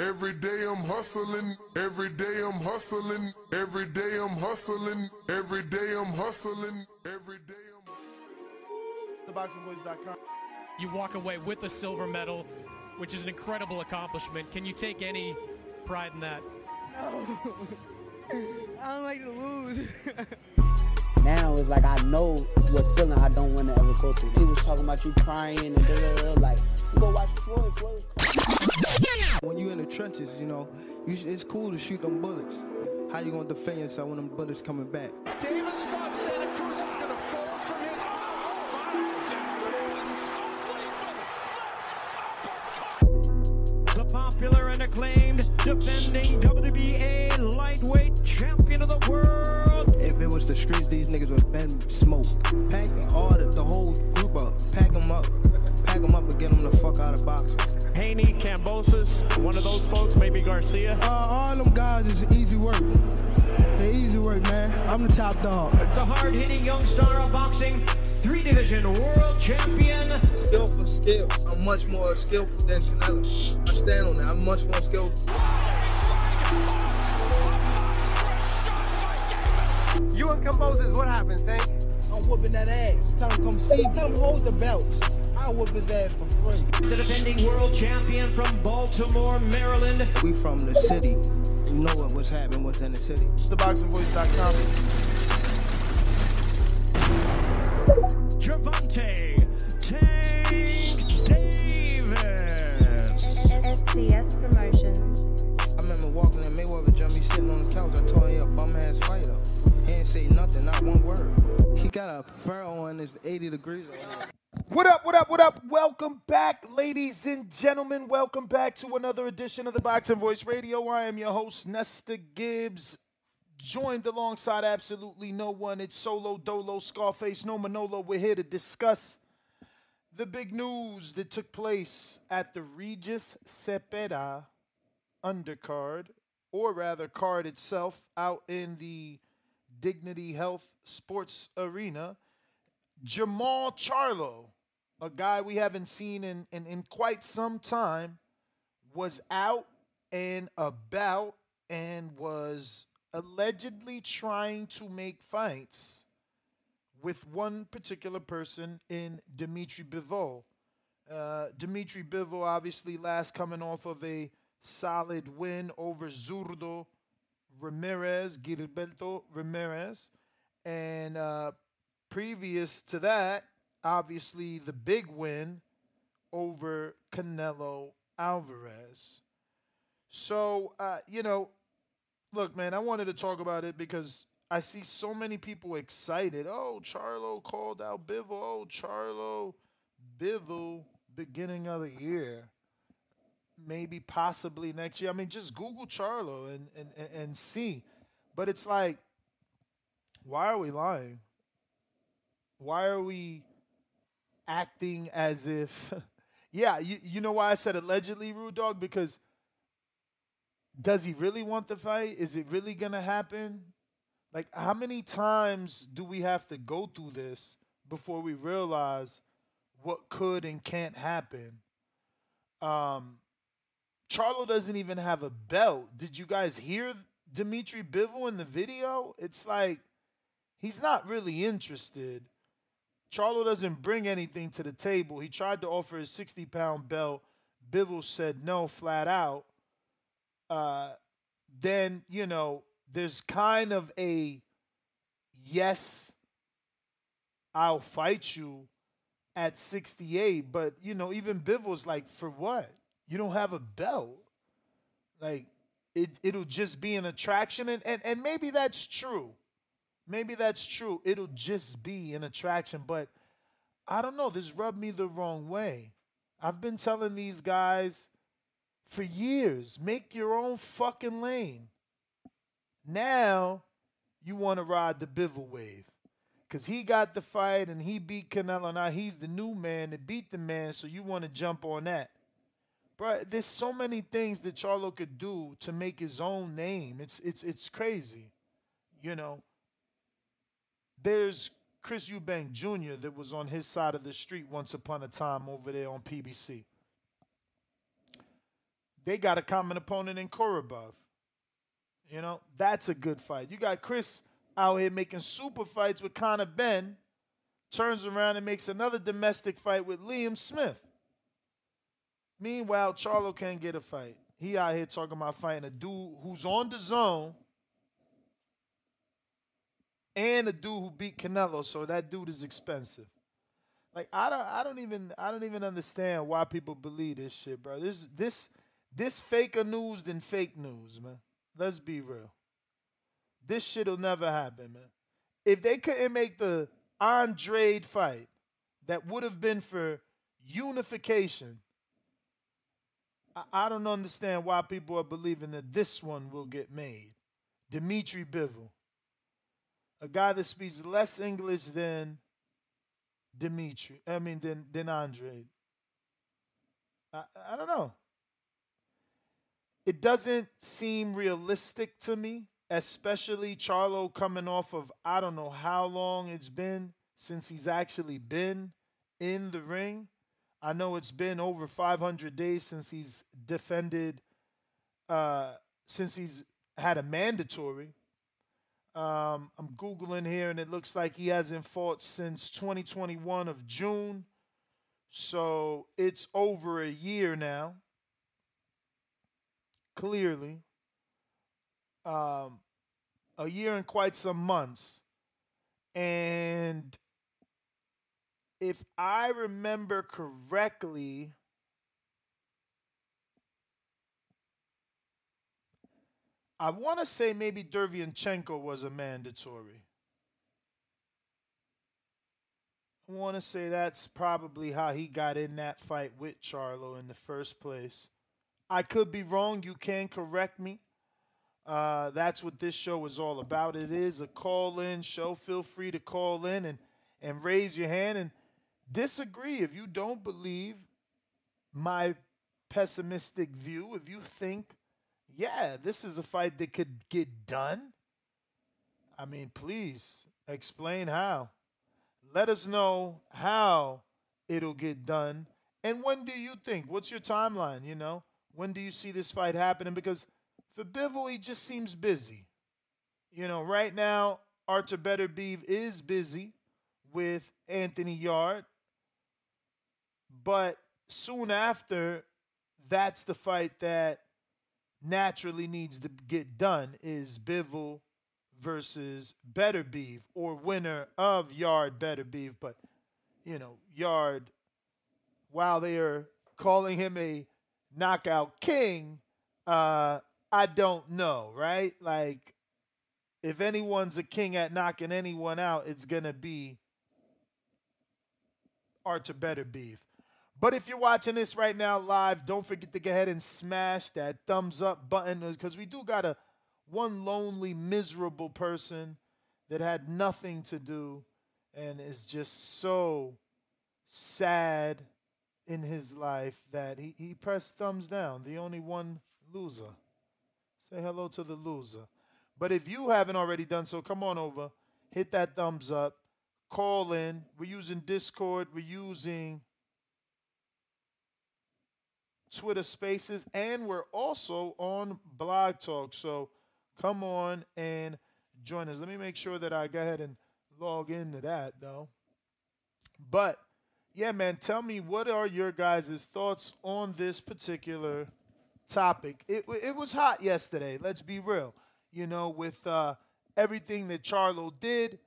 Every day I'm hustling, every day I'm hustling, every day I'm hustling, every day I'm hustling, every day I'm TheBoxingVoice.com. You walk away with a silver medal, which is an incredible accomplishment. Can you take any pride in that? No. I don't like to lose. now it's like I know what feeling I don't want to ever go through. He was talking about you crying and da, da, da, like you go watch Floyd. Floyd was crying. When you in the trenches, you know, you, it's cool to shoot them bullets. How you gonna defend yourself when them bullets coming back? Davis thought Santa Cruz was going to fold from his. Oh, the popular and acclaimed defending WBA lightweight champion of the world. If it was the streets, these niggas would been smoked. Pack all the, the whole group up. Pack them up. Pack them up and get them the fuck out of boxing. Haney, Kambosos, one of those folks, maybe Garcia. Uh, all them guys is easy work. They easy work, man. I'm the top dog. The hard-hitting young star of boxing, three-division world champion. Skill for skill. I'm much more skillful than Canelo. I stand on that. I'm much more skillful. And Kambosos, what happens, Tank? I'm whooping that ass. Tell him come see. Tell him hold the belts. I whoop his ass for free. The defending world champion from Baltimore, Maryland. We from the city. We know what, what's happening, what's in the city. TheBoxingVoice.com. Gervonta Tank Davis. SDS Promotions. I remember walking in Mayweather gym, he sitting on the couch. I told him, he say nothing, not one word. He got a furrow on his 80 degrees. What up, what up, what up? Welcome back, ladies and gentlemen. Welcome back to another edition of the Boxing Voice Radio. I am your host, Nesta Gibbs, joined alongside absolutely no one. It's Solo Dolo, Scarface, no Manolo. We're here to discuss the big news that took place at the Regis Zepeda undercard, or rather, card itself, out in the Dignity Health Sports Arena. Jermall Charlo, a guy we haven't seen in, in, in quite some time, was out and about and was allegedly trying to make fights with one particular person in Dmitry Bivol. Uh, Dmitry Bivol, obviously, last coming off of a solid win over Zurdo Ramirez, Gilberto Ramirez. And uh, previous to that, obviously the big win over Canelo Alvarez. So, uh, you know, look, man, I wanted to talk about it because I see so many people excited. Oh, Charlo called out Bivol. Oh, Charlo, Bivol, beginning of the year. Maybe possibly next year. I mean, just Google Charlo and, and, and, see. But it's like, why are we lying? Why are we acting as if yeah, you, you know why I said allegedly rude dog? Because does he really want the fight? Is it really gonna happen? Like how many times do we have to go through this before we realize what could and can't happen? Um Charlo doesn't even have a belt. Did you guys hear Dmitry Bivol in the video? It's like he's not really interested. Charlo doesn't bring anything to the table. He tried to offer his 60 pound belt. Bivol said no flat out. Uh, then, you know, there's kind of a yes, I'll fight you at 68. But, you know, even Bivol's like, for what? You don't have a belt. Like, it, it'll just be an attraction. And, and, and maybe that's true. Maybe that's true. It'll just be an attraction. But I don't know. This rubbed me the wrong way. I've been telling these guys for years make your own fucking lane. Now you want to ride the Bivol wave. Because he got the fight and he beat Canelo. Now he's the new man that beat the man, so you want to jump on that. Bro, there's so many things that Charlo could do to make his own name. It's it's it's crazy. You know. There's Chris Eubank Jr. that was on his side of the street once upon a time over there on PBC. They got a common opponent in Korobov. You know, that's a good fight. You got Chris out here making super fights with Conor Benn, turns around and makes another domestic fight with Liam Smith. Meanwhile, Charlo can't get a fight. He out here talking about fighting a dude who's on the zone and a dude who beat Canelo, so that dude is expensive. Like I don't I don't even I don't even understand why people believe this shit, bro. This this this faker news than fake news, man. Let's be real. This shit'll never happen, man. If they couldn't make the Andrade fight that would have been for unification, I, don't understand why people are believing that this one will get made. Dmitry Bivol, a guy that speaks less English than Dimitri, I mean, than, than Andre. I, I don't know. It doesn't seem realistic to me, especially Charlo coming off of I don't know how long it's been since he's actually been in the ring. I know it's been over 500 days since he's defended, uh, since he's had a mandatory. Um, I'm Googling here and it looks like he hasn't fought since 2021 of June. So it's over a year now. Clearly. Um, a year and quite some months. And if I remember correctly, I want to say maybe Derevyanchenko was a mandatory. I want to say that's probably how he got in that fight with Charlo in the first place. I could be wrong. You can correct me. Uh, that's what this show is all about. It is a call in show. Feel free to call in and, and raise your hand and disagree if you don't believe my pessimistic view. If you think, yeah, this is a fight that could get done, I mean, please explain how. Let us know how it'll get done. And when do you think? What's your timeline? You know, when do you see this fight happening? Because for Bivol, he just seems busy. You know, right now, Artur Beterbiev is busy with Anthony Yarde. But soon after, that's the fight that naturally needs to get done is Bivol versus Beterbiev or winner of Yarde Better Beef. But, you know, Yarde, while they are calling him a knockout king, uh, I don't know, right? Like, if anyone's a king at knocking anyone out, it's going to be Artur Better Beterbiev. But if you're watching this right now live, don't forget to go ahead and smash that thumbs up button because we do got a one lonely, miserable person that had nothing to do and is just so sad in his life that he, he pressed thumbs down. The only one loser. Say hello to the loser. But if you haven't already done so, come on over, hit that thumbs up, call in. We're using Discord, we're using Twitter Spaces, and we're also on Blog Talk. So come on and join us. Let me make sure that I go ahead and log into that, though. But yeah, man, tell me what are your guys' thoughts on this particular topic? It, it was hot yesterday, let's be real. You know, with uh, everything that Charlo did,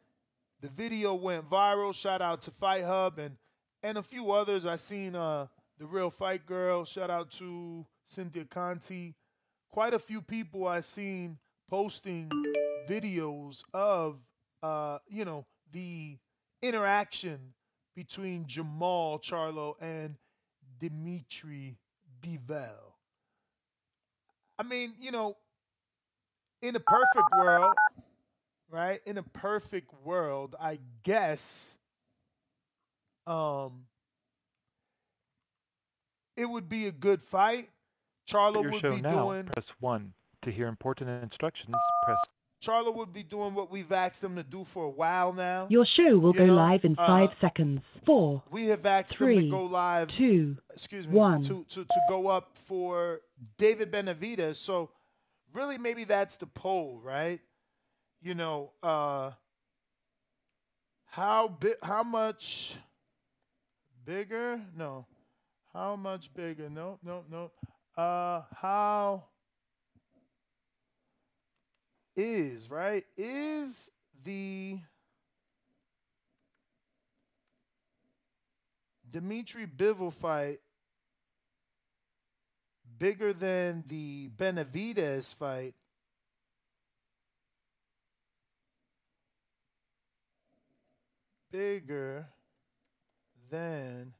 the video went viral. Shout out to Fight Hub and, and a few others. I seen uh, the Real Fight Girl. Shout out to Cynthia Conte. Quite a few people I've seen posting videos of uh, you know the interaction between Jermall Charlo and Dmitry Bivol. I mean, you know, in a perfect world, right? In a perfect world, I guess um it would be a good fight. Charlo your would show be now, doing press 1. To hear important instructions, press Charlo would be doing what we've asked him to do for a while now. Your show will You go know, live in uh, five seconds. Four, We have asked him to go live two, excuse me, one. to, to to go up for David Benavidez. So really maybe that's the poll, right? You know, uh how big how much bigger? No. How much bigger? No, no, no. Uh how is, right? Is the Dmitry Bivol fight bigger than the Benavidez fight. Bigger than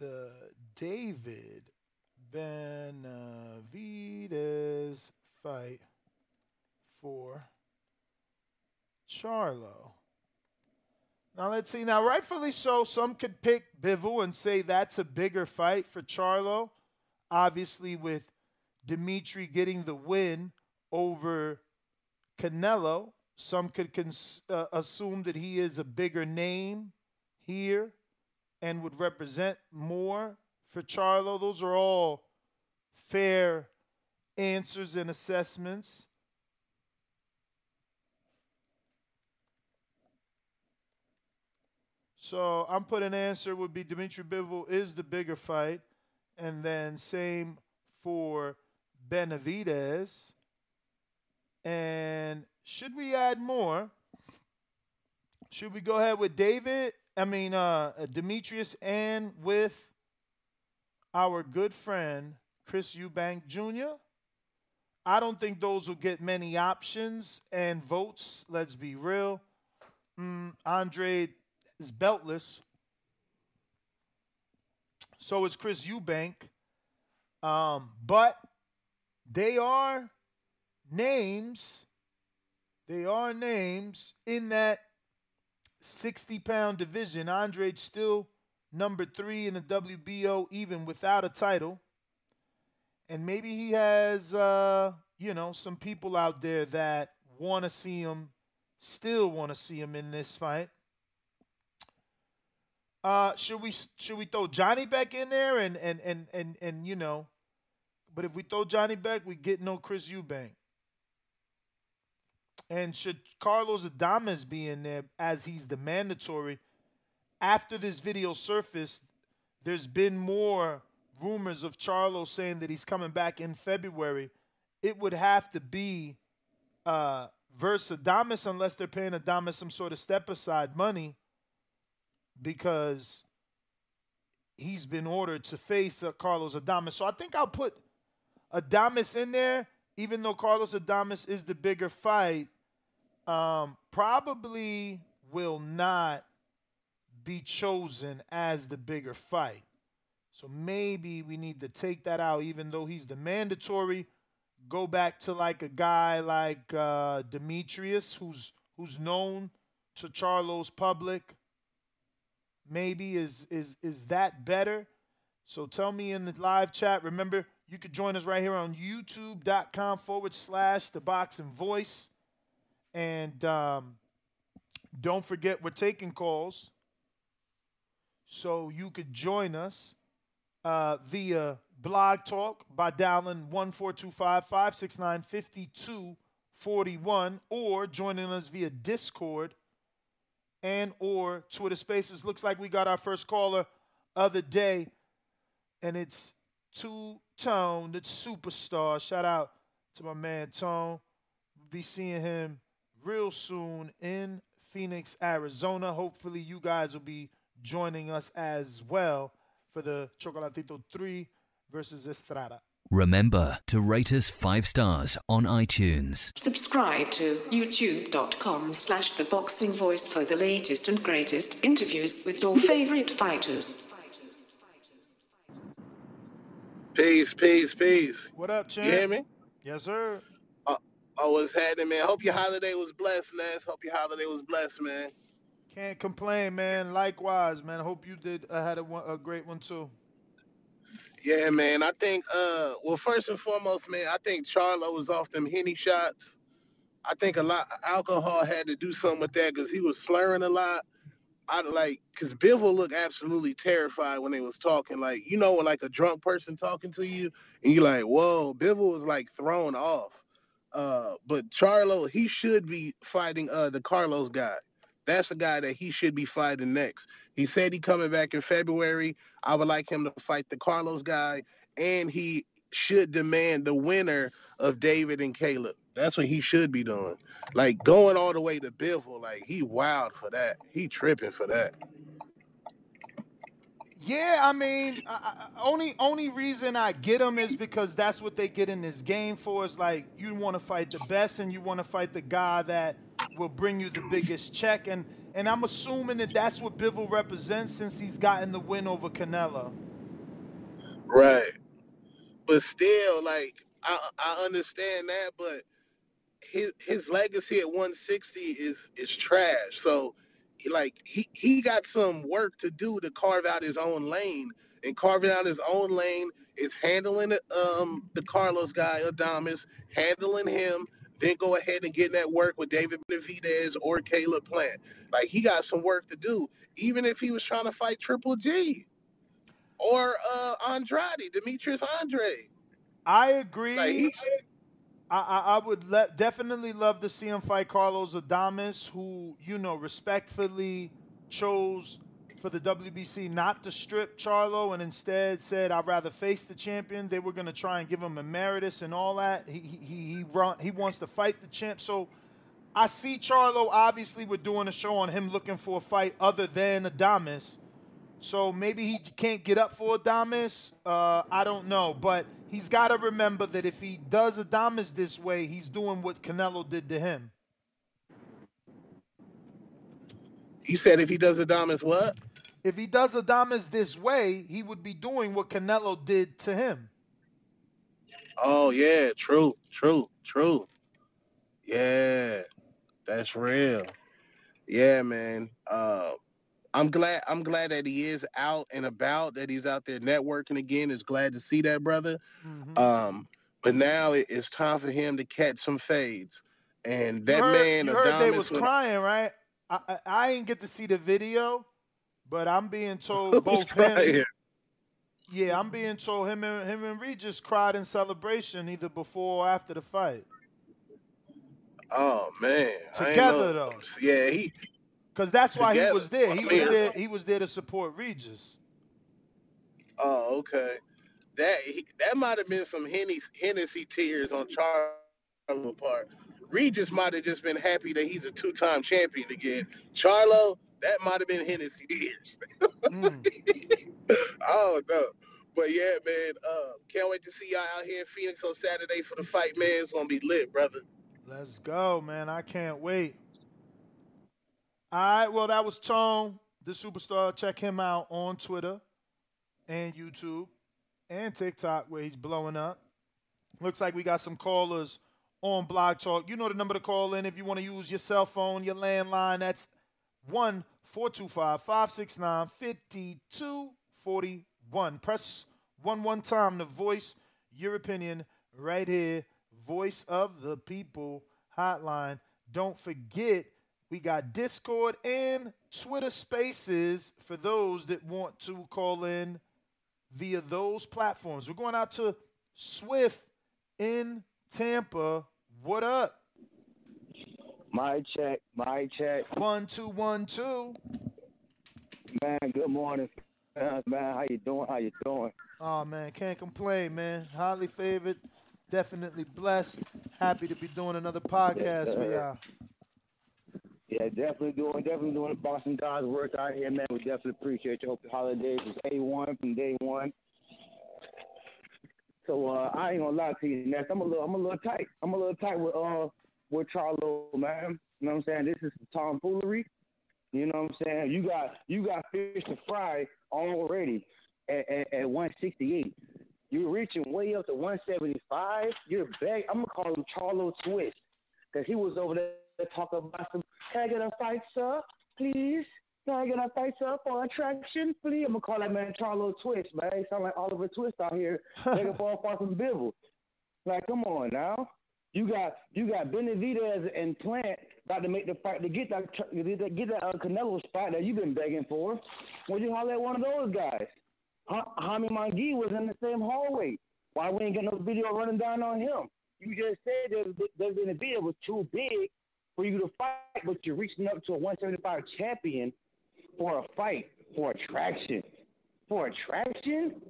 the David Benavidez fight for Charlo. Now let's see. Now, rightfully so, some could pick Bivol and say that's a bigger fight for Charlo. Obviously, with Dmitry getting the win over Canelo, some could uh, assume that he is a bigger name here and would represent more for Charlo. Those are all fair answers and assessments. So I'm putting answer would be Dmitry Bivol is the bigger fight, and then same for Benavidez. And should we add more? Should we go ahead with David? I mean, uh, Demetrius and with our good friend Chris Eubank Jr. I don't think those will get many options and votes. Let's be real. Mm, Andre is beltless. So is Chris Eubank. Um, but they are names. They are names in that 60 pound division. Andre still number three in the WBO, even without a title. And maybe he has, uh, you know, some people out there that want to see him, still want to see him in this fight. Uh, should we should we throw Johnny back in there and and and and and you know, but if we throw Johnny back, we get no Chris Eubank. And should Carlos Adames be in there as he's the mandatory? After this video surfaced, there's been more rumors of Charlo saying that he's coming back in February. It would have to be uh, versus Adames unless they're paying Adames some sort of step aside money because he's been ordered to face uh, Carlos Adames. So I think I'll put Adames in there, even though Carlos Adames is the bigger fight. Um, probably will not be chosen as the bigger fight. So maybe we need to take that out, even though he's the mandatory. Go back to like a guy like uh, Demetrius, who's who's known to Charlo's public. Maybe is is is that better? So tell me in the live chat. Remember, you could join us right here on YouTube.com forward slash the boxing voice. And um, don't forget, we're taking calls. So you could join us uh, via Blog Talk by dialing 1425 569 5241 or joining us via Discord and or Twitter Spaces. Looks like we got our first caller other day, and it's Two Tone, the superstar. Shout out to my man Tone. Be seeing him real soon in Phoenix, Arizona. Hopefully, you guys will be joining us as well for the Chocolatito 3 versus Estrada. Remember to rate us five stars on iTunes. Subscribe to youtube.com slash the boxing voice for the latest and greatest interviews with your favorite fighters. Peace, peace, peace. What up, champ? You hear me? Yes, sir. Oh, what's happening, man? Hope your holiday was blessed, Ness. Hope your holiday was blessed, man. Can't complain, man. Likewise, man. Hope you did uh, had a, one, a great one too. Yeah, man. I think, uh, well, first and foremost, man, I think Charlo was off them henny shots. I think a lot alcohol had to do something with that because he was slurring a lot. I like because Bivol looked absolutely terrified when they was talking. Like you know, when like a drunk person talking to you, and you're like, "Whoa!" Bivol was like thrown off. Uh, but Charlo, he should be fighting uh the Carlos guy. That's the guy that he should be fighting next. He said he coming back in February. I would like him to fight the Carlos guy, and he should demand the winner of David and Caleb. That's what he should be doing. Like going all the way to Bivol, like he wild for that. He tripping for that. Yeah, I mean, I, I, only only reason I get them is because that's what they get in this game for. Is like you want to fight the best, and you want to fight the guy that will bring you the biggest check. And and I'm assuming that that's what Bivol represents since he's gotten the win over Canelo. Right. But still, like I I understand that, but his his legacy at 160 is is trash. So like he he got some work to do to carve out his own lane, and carving out his own lane is handling um the Carlos guy Adames, handling him, then go ahead and getting that work with David Benavidez or Caleb Plant. Like he got some work to do, even if he was trying to fight Triple G or uh Andrade, Demetrius Andre. I agree. Like, I, I, I would le- definitely love to see him fight Carlos Adames, who you know respectfully chose for the WBC not to strip Charlo and instead said I'd rather face the champion. They were going to try and give him emeritus and all that. He he he run, he wants to fight the champ. So I see Charlo obviously we're doing a show on him looking for a fight other than Adames. So maybe he can't get up for Adames. Uh, I don't know, but he's got to remember that if he does Adames this way, he's doing what Canelo did to him. You said if he does Adames what? If he does Adames this way, he would be doing what Canelo did to him. Oh yeah, true, true, true. Yeah, that's real. Yeah, man. Uh, I'm glad. I'm glad that he is out and about. That he's out there networking again. Is glad to see that brother. Mm-hmm. Um, but now it, it's time for him to catch some fades. And that you heard, man, you heard they was crying, right? I, I, I ain't get to see the video, but I'm being told both crying? him. Yeah, I'm being told him and him and Regis cried in celebration either before or after the fight. Oh man, together though. Yeah, he because that's why he was there. He was there. He was there to support Regis. Oh, okay. That he, that might have been some Hennessy, Hennessy tears on Charlo's part. Regis might have just been happy that he's a two-time champion again. Charlo, that might have been Hennessy tears. mm. I don't know. But yeah, man, uh, can't wait to see y'all out here in Phoenix on Saturday for the fight, man. It's gonna be lit, brother. Let's go, man. I can't wait. All right, well, that was Tone, the superstar. Check him out on Twitter and YouTube and TikTok where he's blowing up. Looks like we got some callers on Blog Talk. You know the number to call in if you want to use your cell phone, your landline. That's 1 425 569 5241. Press 1 one time to voice your opinion right here. Voice of the People hotline. Don't forget we got Discord and Twitter Spaces for those that want to call in via those platforms. We're going out to Swift in Tampa. What up? My check, my check. One two one two. Man, good morning, uh, man. How you doing? How you doing? Oh man, can't complain, man. Highly favored, definitely blessed. Happy to be doing another podcast yes, for y'all. Yeah, definitely doing definitely doing the Boston God's work out here, man. We definitely appreciate you. Hope the holidays is A one from day one. So uh, I ain't gonna lie to you, Ness. I'm a little I'm a little tight. I'm a little tight with uh with Charlo, man. You know what I'm saying? This is tomfoolery. You know what I'm saying? You got you got fish to fry already at, at, at 168. You're reaching way up to 175. You're back. I'm gonna call him Charlo Twist. because he was over there talking about some. Can I get a fight, sir? Please. Can I get a fight, sir, for attraction? Please. I'm gonna call that man Charlo Twist, man. He sound like Oliver Twist out here begging for a from Bivol. Like, come on now. You got you got Benavidez and Plant about to make the fight to get that get that, get that uh, Canelo spot that you've been begging for. Would you holler at one of those guys? Ha- Jaime Munguia was in the same hallway. Why we ain't get no video running down on him? You just said that that Benavidez was too big for you to fight, but you're reaching up to a 175 champion for a fight for attraction. For attraction?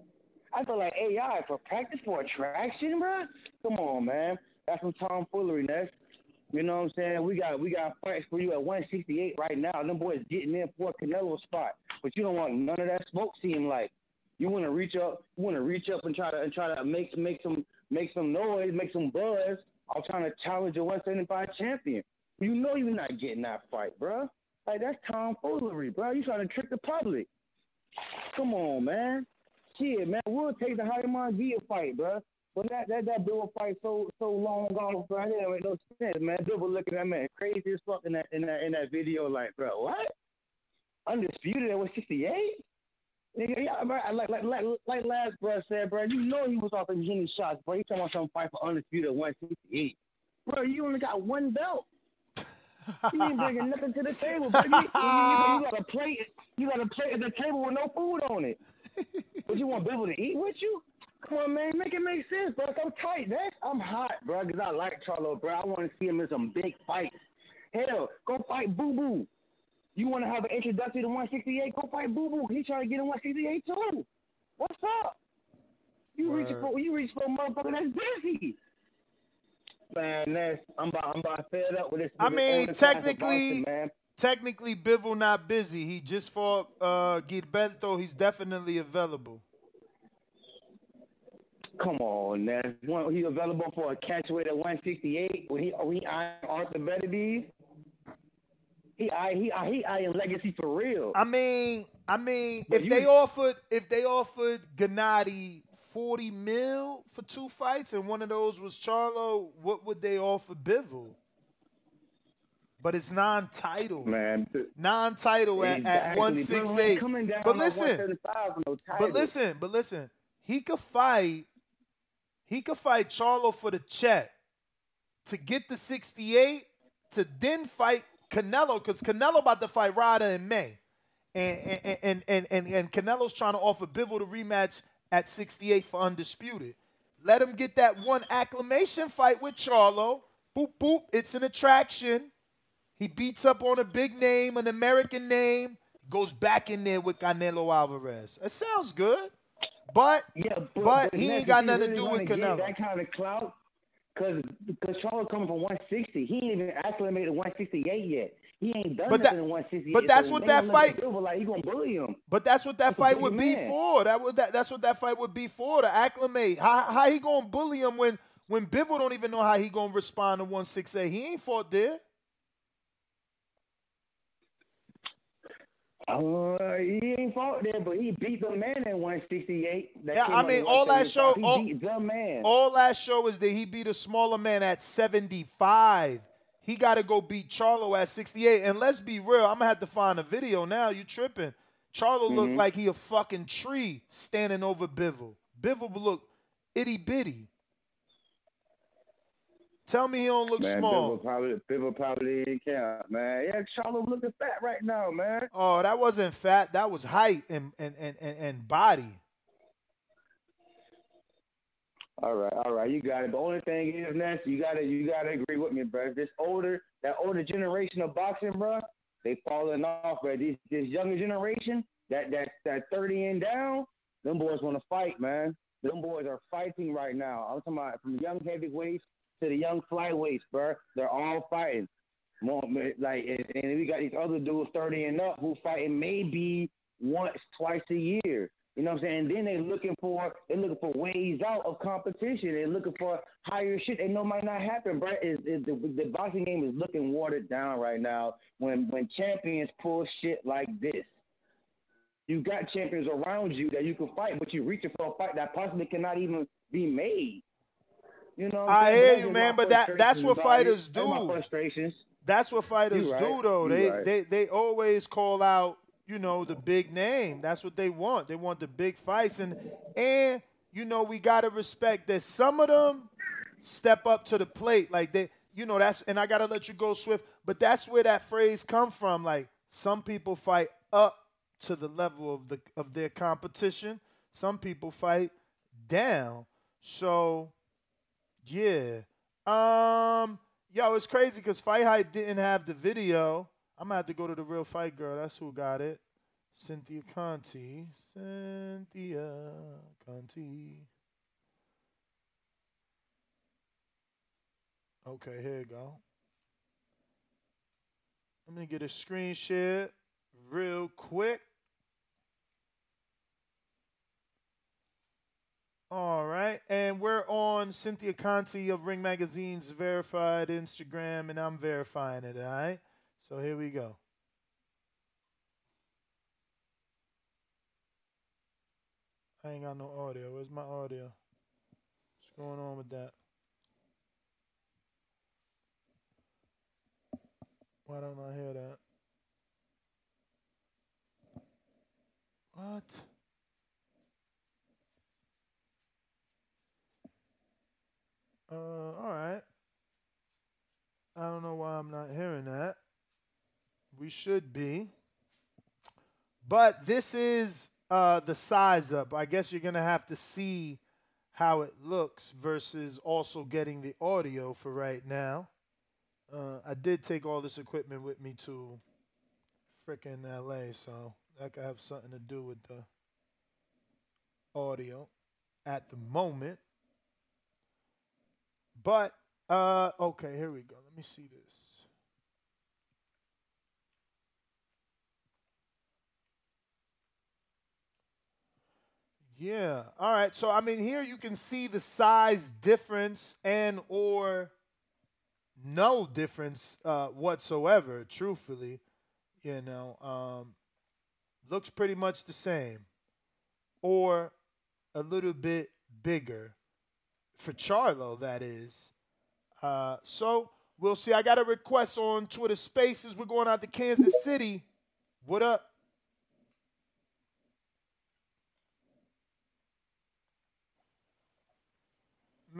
I feel like AI for practice for attraction, bro. Come on, man. That's some tomfoolery, Ness. You know what I'm saying? We got we got fights for you at 168 right now. Them boys getting in for a Canelo spot, but you don't want none of that smoke. Seem like you want to reach up, you want to reach up and try to and try to make make some make some noise, make some buzz. I'm trying to challenge a 175 champion. You know you're not getting that fight, bro. Like that's tomfoolery, bro. You trying to trick the public. Come on, man. Shit, man. We'll take the Jaime Munguia fight, bro. But that that that Bill fight so so long ago, bro. That didn't make no sense, man. Was looking at that man crazy as fuck in that in that in that video, like, bro, what? Undisputed at 168? Nigga, yeah, bro, like like like like last bro said, bro. You know he was off in Jimmy shots, bro. He talking about some fight for undisputed 168. Bro, you only got one belt. You ain't bringing nothing to the table, bro. You, you, you, got a plate. You got a plate at the table with no food on it. But you want people to eat with you? Come on, man, make it make sense, bro. I'm tight, man. I'm hot, bro, because I like Charlo, bro. I want to see him in some big fights. Hell, go fight Boo Boo. You want to have an introduction to 168? Go fight Boo Boo. He trying to get in 168 too. What's up? You reach for you reach for a motherfucker that's busy. Man, I'm about I'm about fed up with this. I mean, older class of technically, man. technically, Bivol not busy. He just fought uh, Gilberto. He's definitely available. Come on, man. One, he available for a catch weight at 168 when he when he eyeing Arthur Benavidez. He eye he eye he eyeing legacy for real. I mean, I mean, But if you- they offered if they offered Gennady forty mil for two fights and one of those was Charlo, what would they offer Bivol? But it's non-title, man. Non-title at, at Exactly. one six eight. But listen, 175 no but listen, but listen. He could fight. He could fight Charlo for the check to get the 68 to then fight Canelo because Canelo about to fight Ryder in May, and and and and and, and Canelo's trying to offer Bivol the rematch at 68 for undisputed. Let him get that one acclamation fight with Charlo. Boop boop. It's an attraction. He beats up on a big name, an American name, goes back in there with Canelo Alvarez. It sounds good. But yeah, but, he ain't got nothing really to do with Canelo. That kind of clout, because because Charlo coming from 160, he ain't even acclimated 168 yet. He ain't done But nothing that- in 168. but that's so what that gonna look at fight- like gonna bully him. But that's what that fight would be for. That would that, that's what that fight would be for to acclimate. How how he gonna bully him when when Bivol don't even know how he gonna respond to one six eight? He ain't fought there. Uh, he ain't fought there, but he beat the man at 168. That Yeah, I mean all that show 175. all, He beat the man. all that show is that he beat a smaller man at seventy five. He got to go beat Charlo at 68. And let's be real, I'm going to have to find a video now. You tripping. Charlo looked Mhm. like he a fucking tree standing over Bivol. Bivol look itty bitty. Tell me he don't look man, small. Bivol probably, Bivol probably didn't count, man. Yeah, Charlo looking fat right now, man. Oh, that wasn't fat. That was height and and and, and, and body. All right, all right, you got it. The only thing is, Ness, you gotta you gotta agree with me, bro. This older that older generation of boxing, bro, they falling off, bro. This this younger generation, that that that thirty and down, them boys want to fight, man. Them boys are fighting right now. I'm talking about from young heavyweights to the young flyweights, bro. They're all fighting. Like, and we got these other dudes thirty and up who fighting maybe once, twice a year. You know what I'm saying? And then they're looking for they're looking for ways out of competition. They're looking for higher shit they know might not happen, bro. Is is the, the boxing game is looking watered down right now when when champions pull shit like this. You got champions around you that you can fight, but you're reaching for a fight that possibly cannot even be made. You know, I hear you, man, but that that's what fighters. That's do. frustrations. That's what fighters right. do, though. You They right. they they always call out, you know, the big name. That's what they want. They want the big fights, and and you know we gotta respect that some of them step up to the plate, like they, you know, that's. And I gotta let you go, Swift. But that's where that phrase come from. Like some people fight up to the level of the of their competition. Some people fight down. So yeah. Um, yo, it's crazy because Fight Hype didn't have the video. I'm gonna have to go to the real fight girl. That's who got it. Cynthia Conte. Cynthia Conte. Okay, here you go. Let me get a screen share real quick. All right. And we're on Cynthia Conte of Ring Magazine's verified Instagram, and I'm verifying it. All right. So here we go. I ain't got no audio. Where's my audio? What's going on with that? Why don't I hear that? What? Uh, all right. I don't know why I'm not hearing that. We should be. But this is uh, the size up. I guess you're going to have to see how it looks versus also getting the audio for right now. Uh, I did take all this equipment with me to frickin' LA, so that could have something to do with the audio at the moment. But uh okay, here we go. Let me see this. Yeah. All right. So I mean here you can see the size difference and or no difference uh, whatsoever, truthfully. You know, um, looks pretty much the same. Or a little bit bigger for Charlo, that is. Uh, so we'll see. I got a request on Twitter Spaces. We're going out to Kansas City. What up?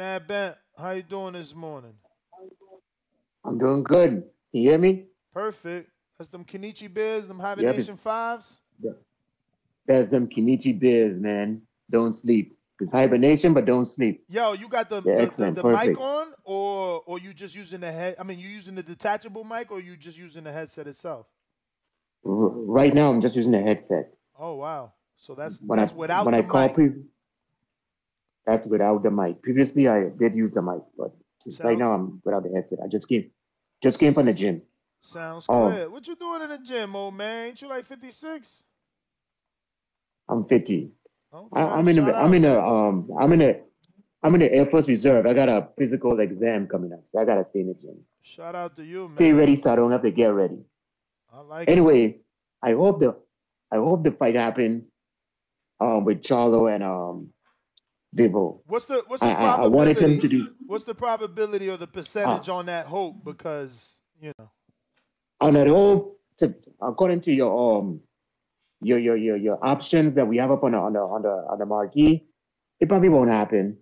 Mad Bent, how you doing this morning? I'm doing good. You hear me? Perfect. That's them Kenichi Bears, them Yep, Hibernation Fives. That's them Kenichi Bears, man. Don't sleep. It's hibernation, but don't sleep. Yo, you got the Yeah, the, the, the mic on, or or you just using the head? I mean, you using the detachable mic, or you just using the headset itself? Right now, I'm just using the headset. Oh wow! So that's When that's I without when the I call mic. That's without the mic. Previously, I did use the mic, but Sound- right now I'm without the headset. I just came, just came from the gym. Sounds Oh. clear. What you doing in the gym, old man? Ain't you like fifty six? I'm 50. Okay, I, I'm in the, I'm in a, um, I'm in a I'm in the Air Force Reserve. I got a physical exam coming up, so I gotta stay in the gym. Shout out to you, man. Stay ready, so I don't have to get ready. I like it. Anyway, I hope the I hope the fight happens um with Charlo and um Vivo. What's the what's the I, I, I probability? wanted him to do What's the probability or the percentage on that hope? Because you know, on that hope, to, according to your um your your your your options that we have up on the on the on the on the marquee, it probably won't happen.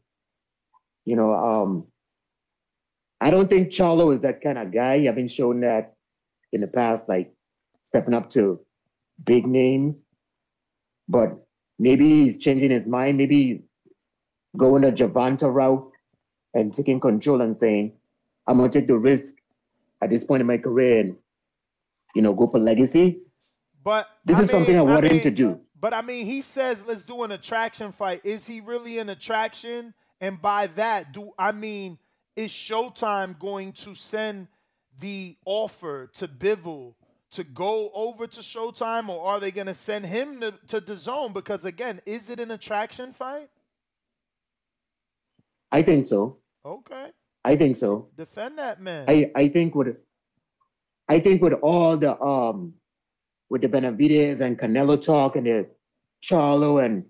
You know, um I don't think Charlo is that kind of guy. I've been shown that in the past, like stepping up to big names. But maybe he's changing his mind. Maybe he's going a Gervonta route and taking control and saying, I'm gonna take the risk at this point in my career and you know go for legacy. but This I is something I mean- wanted him to do. But I mean, he says let's do an attraction fight. Is he really an attraction? And by that, do I mean is Showtime going to send the offer to Bivol to go over to Showtime, or are they going to send him to, to the zone? Because again, is it an attraction fight? I think so. Okay, I think so. defend that man. I, I think with I think with all the um with the Benavidez and Canelo talk and the Charlo and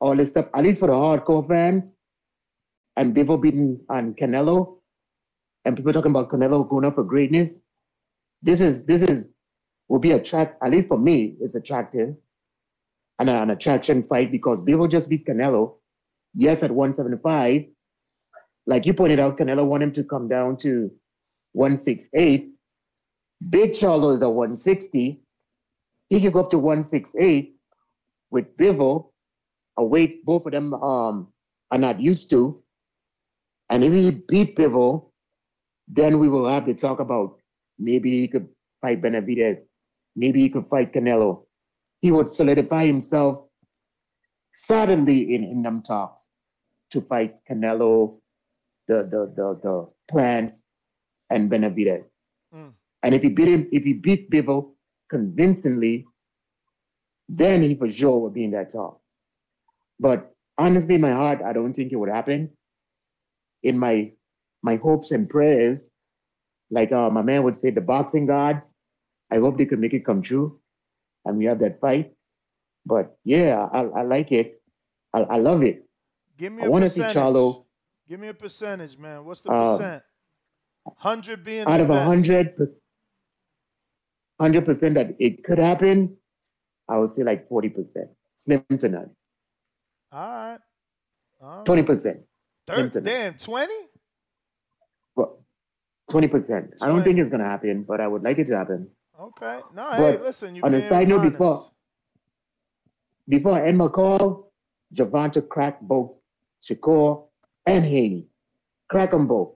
all this stuff, at least for the hardcore fans, and Bivol beating on Canelo, and people talking about Canelo going up for greatness. This is this is will be attract at least for me it's attractive and an attraction fight because Bivol just beat Canelo. Yes, at 175. Like you pointed out, Canelo wanted him to come down to 168. Big Charlo is a 160. He could go up to 168 with Bivol, a weight both of them um, are not used to. And if he beat Bivol, then we will have to talk about maybe he could fight Benavidez. Maybe he could fight Canelo. He would solidify himself suddenly in, in them talks to fight Canelo, the the the, the plans, and Benavidez. Mm. And if he beat him, if he beat Bivol convincingly, then he for sure would be in that talk. But honestly, in my heart, I don't think it would happen. In my my hopes and prayers, like uh, my man would say, the boxing gods, I hope they could make it come true, and we have that fight. But yeah, I, I like it. I, I love it. Give me I a want to see. Charlo Give me a percentage, man. What's the Uh, percent? Hundred being out the of a best. hundred, hundred percent that it could happen. I would say like forty percent, slim to none. All right. All right. Twenty percent, Thir- slim to none. damn, twenty. Twenty percent. I don't think it's gonna happen, but I would like it to happen. Okay. No, hey, listen. You on a side note, before before I end my call, Gervonta cracked both Shakur and Haney. Crack them both.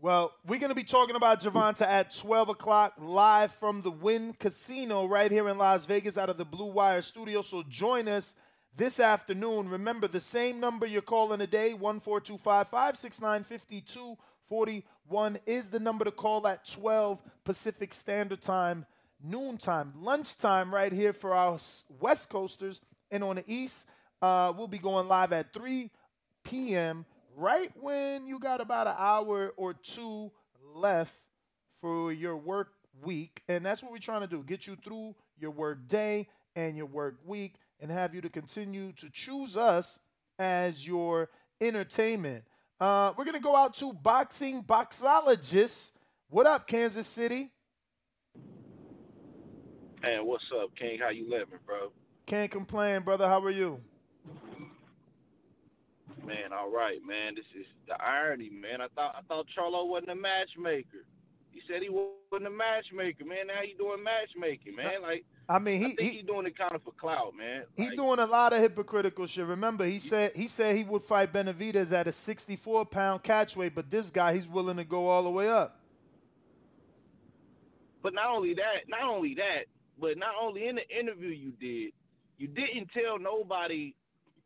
Well, we're going to be talking about Gervonta at 12 o'clock live from the Wynn Casino right here in Las Vegas out of the Blue Wire studio. So join us this afternoon. Remember, the same number you're calling today, 14255 569 5241, is the number to call at 12 Pacific Standard Time, noontime, lunchtime, right here for our West Coasters. And on the East, uh, we'll be going live at 3 p.m. right when you got about an hour or two left for your work week. And that's what we're trying to do get you through your work day and your work week and have you to continue to choose us as your entertainment. Uh, we're going to go out to boxing boxologists. What up, Kansas City? Hey, what's up, King? How you living, bro? Can't complain, brother. How are you? Man, all right, man. This is the irony, man. I thought I thought Charlo wasn't a matchmaker. He said he wasn't a matchmaker, man. Now he doing matchmaking, man. Like I mean, he, I think he, doing it kind of for clout, man. He Like, doing a lot of hypocritical shit. Remember, he said he said he would fight Benavidez at a 64 pound catch weight, but this guy he's willing to go all the way up. But not only that, not only that, but not only in the interview you did, you didn't tell nobody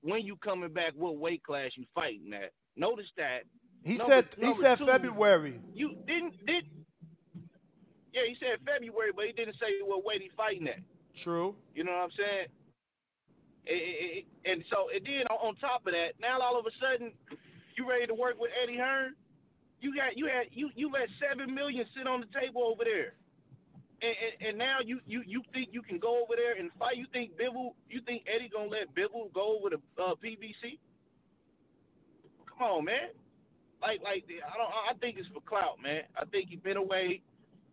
when you coming back what weight class you fighting at. Notice that. He Number- said he said two, February. You didn't did. Yeah, he said February, but he didn't say what weight he fighting at. True. You know what I'm saying? It- it- it- and so, and then on, on top of that, now all of a sudden, you ready to work with Eddie Hearn? You got you had you you let seven million sit on the table over there, and, and, and now you, you you think you can go over there and fight? You think Bivol? You think Eddie gonna let Bivol go over the uh, PBC? Come on, man. Like like I don't I think it's for clout, man. I think he's been away.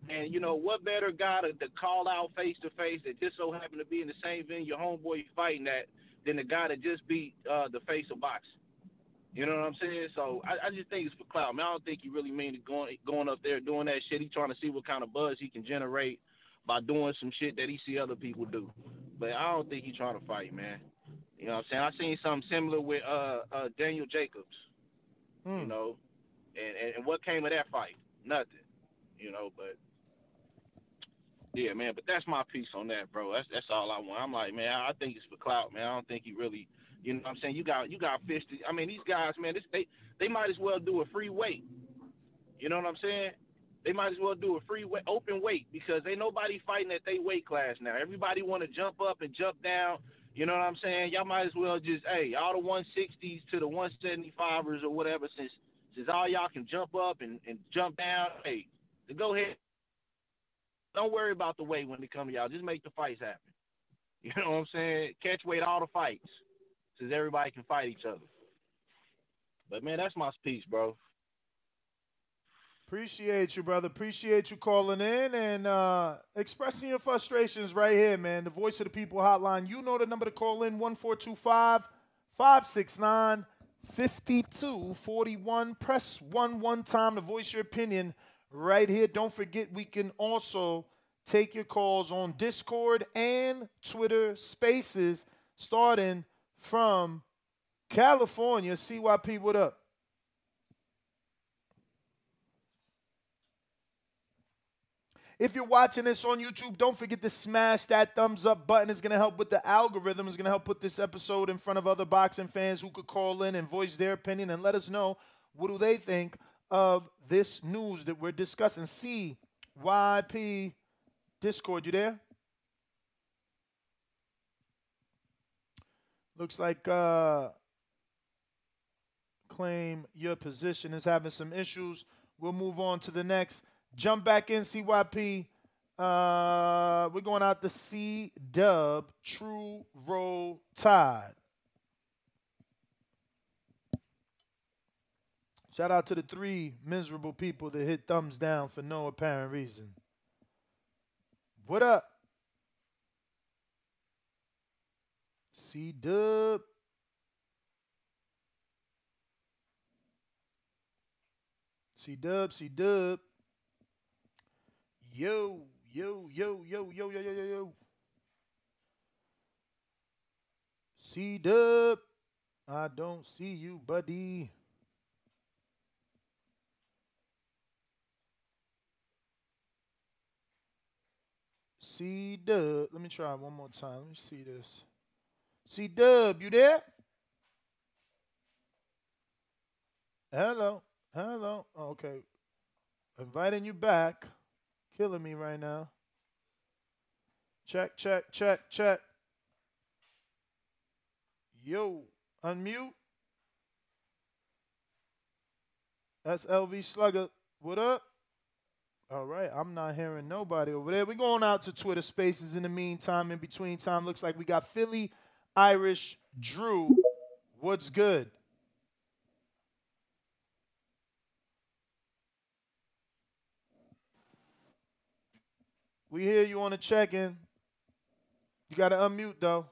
And you know what better guy to, to call out face to face that just so happened to be in the same venue your homeboy fighting at than the guy that just beat uh, the face of boxing. You know what I'm saying? So I, I just think it's for clout. Man, I don't think he really mean to going going up there doing that shit. He's trying to see what kind of buzz he can generate by doing some shit that he see other people do. But I don't think he's trying to fight, man. You know what I'm saying? I seen something similar with uh, uh, Daniel Jacobs. You know, and, and and what came of that fight? Nothing. You know, but yeah, man. But that's my piece on that, bro. That's that's all I want. I'm like, man, I think it's for clout, man. I don't think he really, you know, what I'm saying you got you got fish. To, I mean, these guys, man, this, they they might as well do a free weight. You know what I'm saying? They might as well do a free weight, open weight because ain't nobody fighting at their weight class now. Everybody want to jump up and jump down. You know what I'm saying? Y'all might as well just, hey, all the 160s to the 175ers or whatever, since since all y'all can jump up and, and jump down, hey, go ahead. Don't worry about the weight when it come to y'all. Just make the fights happen. You know what I'm saying? Catch weight all the fights, everybody can fight each other. But man, that's my speech, bro. Appreciate you, brother. Appreciate you calling in and uh, expressing your frustrations right here, man. The Voice of the People hotline. You know the number to call in 1425 569 5241. Press 1 one time to voice your opinion right here. Don't forget, we can also take your calls on Discord and Twitter Spaces starting from California. CYP, what up? If you're watching this on YouTube, don't forget to smash that thumbs up button. It's going to help with the algorithm. It's going to help put this episode in front of other boxing fans who could call in and voice their opinion and let us know what do they think of this news that we're discussing. CYP Discord, you there? Looks like uh, claim your position is having some issues. We'll move on to the next. Jump back in, CYP. Uh, we're going out the C Dub True Roll Tide. Shout out to the three miserable people that hit thumbs down for no apparent reason. What up? C Dub. C Dub, C Dub. Yo, yo, yo, yo, yo, yo, yo, yo, yo. C Dub. I don't see you, buddy. C Dub. Let me try one more time. Let me see this. C Dub, you there? Hello. Hello. Okay. Inviting you back. Killing me right now. Check, check, check, check. Yo, unmute. That's LV Slugger. What up? All right, I'm not hearing nobody over there. We're going out to Twitter Spaces in the meantime. In between time, looks like we got Philly Irish Drew. What's good? We hear you on the check in. You got to unmute, though.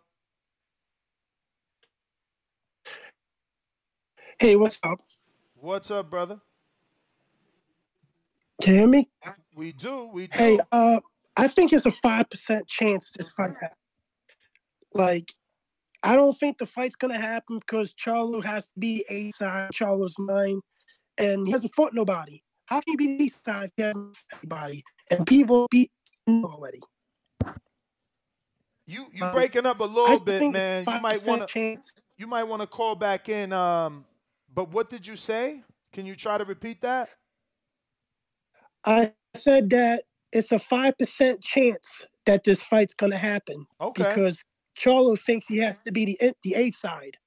Hey, what's up? What's up, brother? Can you hear me? We do. We do. Hey, uh, I think it's a five percent chance this fight happens. Like, I don't think the fight's gonna happen because Charlo has to be A side, Charlo's mine, and he hasn't fought nobody. How can he be B side if he hasn't fought anybody? And people beat him already. You you Um, breaking up a little bit, man. You might want to you might want to call back in. Um, but what did you say? Can you try to repeat that? I said that it's a five percent chance that this fight's gonna happen. Okay. Because Charlo thinks he has to be the the A side,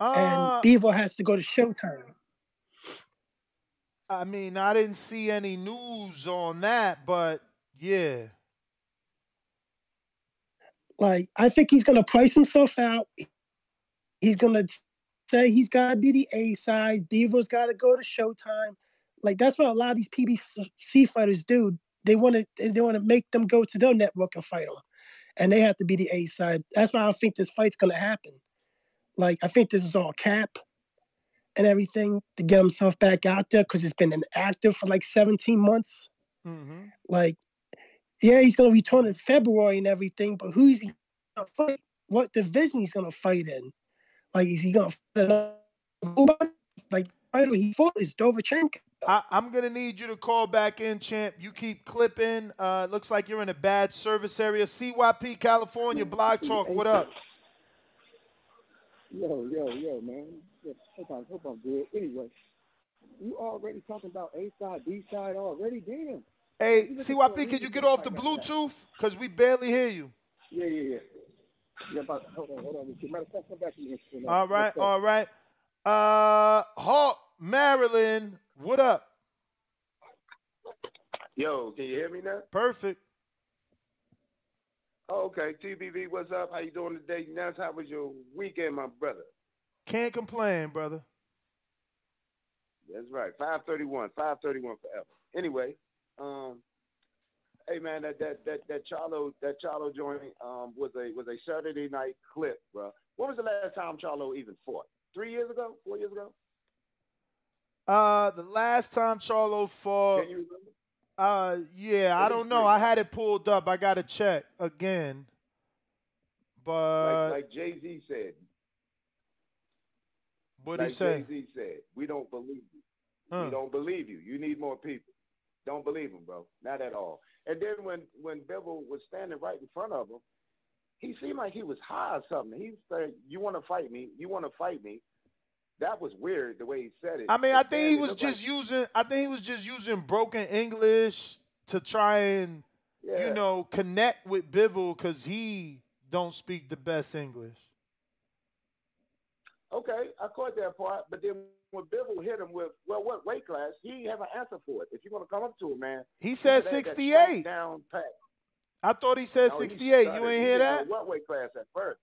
Uh, and Bivol has to go to Showtime. I mean, I didn't see any news on that, but yeah. Like I think he's gonna price himself out. He's gonna say he's gotta be the A side. Bivol's gotta go to Showtime. Like that's what a lot of these PBC fighters do. They want to they want to make them go to their network and fight them, and they have to be the A side. That's why I think this fight's gonna happen. Like I think this is all cap and everything to get himself back out there because he's been inactive for like 17 months. Mm-hmm. Like, yeah, he's gonna return in February and everything, but who's he gonna fight? What division he's gonna fight in? Like, is he gonna fight another- like fighter he fought is Derevyanchenko? I, I'm gonna need you to call back in, champ. You keep clipping. Uh, looks like you're in a bad service area. CYP California Blog Talk. What up? Yo, yo, yo, man. Hope I'm, hope I'm good. Anyway, you already talking about A side, B side already? Damn. Hey, CYP, can you get off the fight like that. Bluetooth? Cause we barely hear you. Yeah, yeah, yeah. Yeah, but hold on, hold on. Matter of fact, come back to. All right, all right. Uh, Hawk, Maryland. What up? Yo, can you hear me now? Perfect. Oh, okay. TBV, what's up? How you doing today? Now, how was your weekend, my brother? Can't complain, brother. That's right. Five thirty one. Five thirty one forever. Anyway, um, hey man, that that that that Charlo that Charlo joint um was a was a Saturday night clip, bro. When was the last time Charlo even fought? Three years ago? Four years ago? Uh, the last time Charlo fought. Uh, yeah, I don't know. I had it pulled up. I got to check again. But like like Jay Z said. what like he say? Jay Z said, we don't believe you. Huh. We don't believe you. You need more people. Don't believe him, bro. Not at all. And then when when Bivol was standing right in front of him, he seemed like he was high or something. He said, "You want to fight me? You want to fight me?" That was weird the way he said it. I mean, I think he was just like- using. I think he was just using broken English to try and, Yeah. you know, connect with Bivol because he don't speak the best English. Okay, I caught that part, but then when Bivol hit him with, well, what weight class? He didn't have an answer for it. If you're gonna come up to him, man, He said should have that 68. Down pat. I thought he said No, he 68. started- You ain't hear know uh, that? What weight class at first?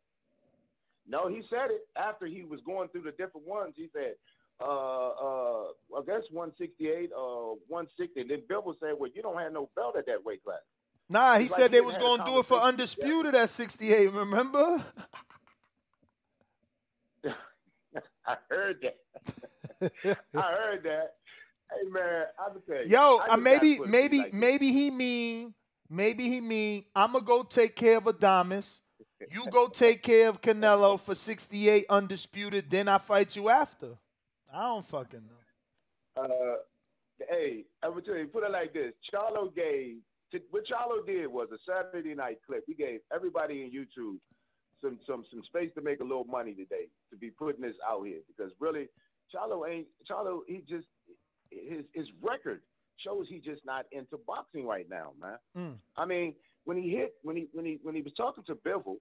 No, he said it after he was going through the different ones. He said, uh, uh, I guess 168, uh, 160. And then Bivol said, well, you don't have no belt at that weight class. Nah, he like said he they was gonna do it for undisputed at 68. Remember? I heard that. I heard that. Hey man, I'm tell you. Yo, I uh, maybe, maybe, like maybe he mean, maybe he mean. I'm gonna go take care of Adamas. You go take care of Canelo for 68 undisputed. Then I fight you after. I don't fucking know. Uh, hey, I would tell you, put it like this: Charlo gave what Charlo did was a Saturday night clip. He gave everybody in YouTube some some some space to make a little money today to be putting this out here because really, Charlo ain't Charlo. He just his his record shows he's just not into boxing right now, man. Mm. I mean, when he hit, when he when he when he was talking to Bivol,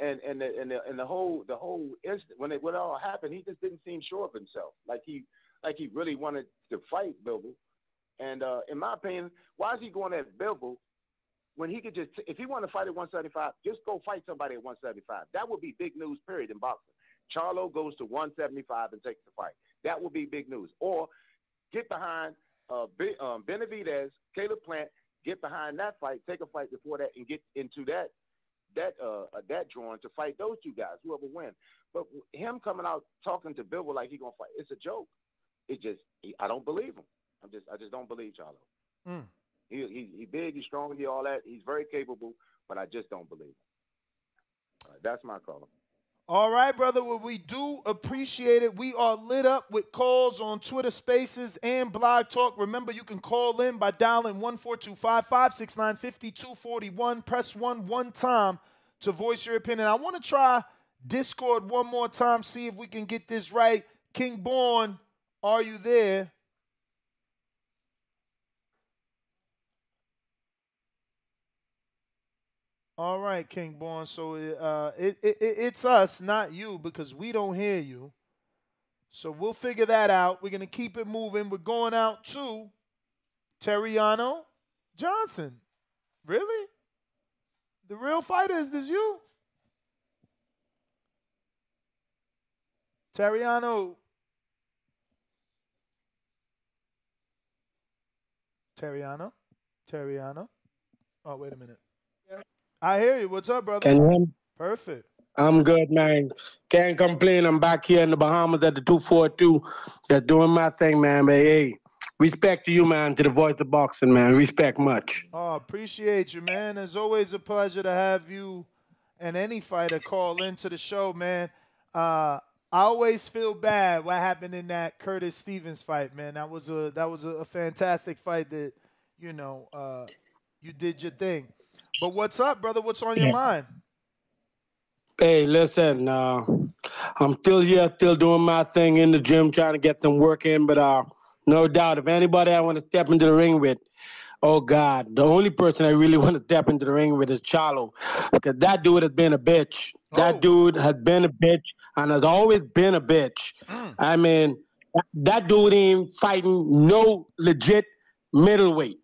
and and the and the, and the whole the whole instant when it when it all happened, he just didn't seem sure of himself. Like he like he really wanted to fight Bivol. And uh, in my opinion, why is he going at Bivol when he could just if he wanted to fight at 175, just go fight somebody at 175. That would be big news. Period in boxing. Charlo goes to 175 and takes the fight. That would be big news. Or get behind uh, um, Benavidez, Caleb Plant, get behind that fight, take a fight before that, and get into that that uh, uh, that drawing to fight those two guys, whoever wins. But him coming out talking to Bivol like he gonna fight, it's a joke. It just he, I don't believe him. I'm just I just don't believe Charlo. Mm. He he he big, he's strong, he all that. He's very capable, but I just don't believe him. Uh, that's my call. All right, brother. Well, we do appreciate it. We are lit up with calls on Twitter Spaces and Blog Talk. Remember, you can call in by dialing 1425 569 5241. Press 1 one time to voice your opinion. I want to try Discord one more time, see if we can get this right. King Born, are you there? All right, King Born. So uh, it, it, it it's us, not you, because we don't hear you. So we'll figure that out. We're gonna keep it moving. We're going out to Tureano Johnson. Really? The real fighter is this you? Tureano. Tureano. Tureano. Oh, wait a minute. I hear you. What's up, brother? Can you hear me? Perfect. I'm good, man. Can't complain. I'm back here in the Bahamas at the 242. Just doing my thing, man. But hey, respect to you, man, to the voice of boxing, man. Respect much. Oh, appreciate you, man. It's always a pleasure to have you and any fighter call into the show, man. Uh, I always feel bad what happened in that Curtis Stevens fight, man. That was a that was a, a fantastic fight that, you know, uh, you did your thing. But what's up, brother? What's on your mind? Hey, listen, uh, I'm still here, still doing my thing in the gym, trying to get some work in. But uh, no doubt, if anybody I want to step into the ring with, oh God, the only person I really want to step into the ring with is Charlo, because that dude has been a bitch. That dude has been a bitch and has always been a bitch. I mean, that- that dude ain't fighting no legit middleweight.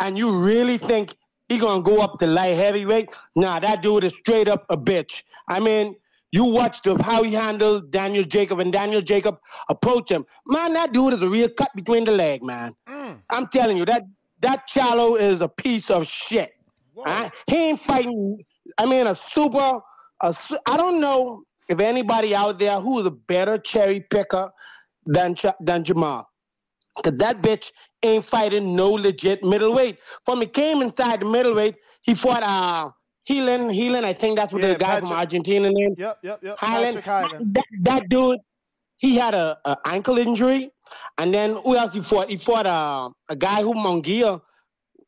And you really think he gonna go up to light heavyweight? Nah, that dude is straight up a bitch. I mean, you watch the, how he handled Daniel Jacob and Daniel Jacob approach him. Man, that dude is a real cut between the leg, man. Mm. I'm telling you that that Charlo is a piece of shit. He ain't fighting. I mean, a super. A, I don't know if anybody out there who is a better cherry picker than than Jermall. Cause that bitch ain't fighting no legit middleweight. From he came inside the middleweight, he fought uh Heelan, Heelan, I think that's what Yeah, the guy from Argentina name. Yep, yep, yep. Highland. Patrick That, that dude, he had a, a ankle injury, and then who else he fought? He fought uh, a guy who Munguia,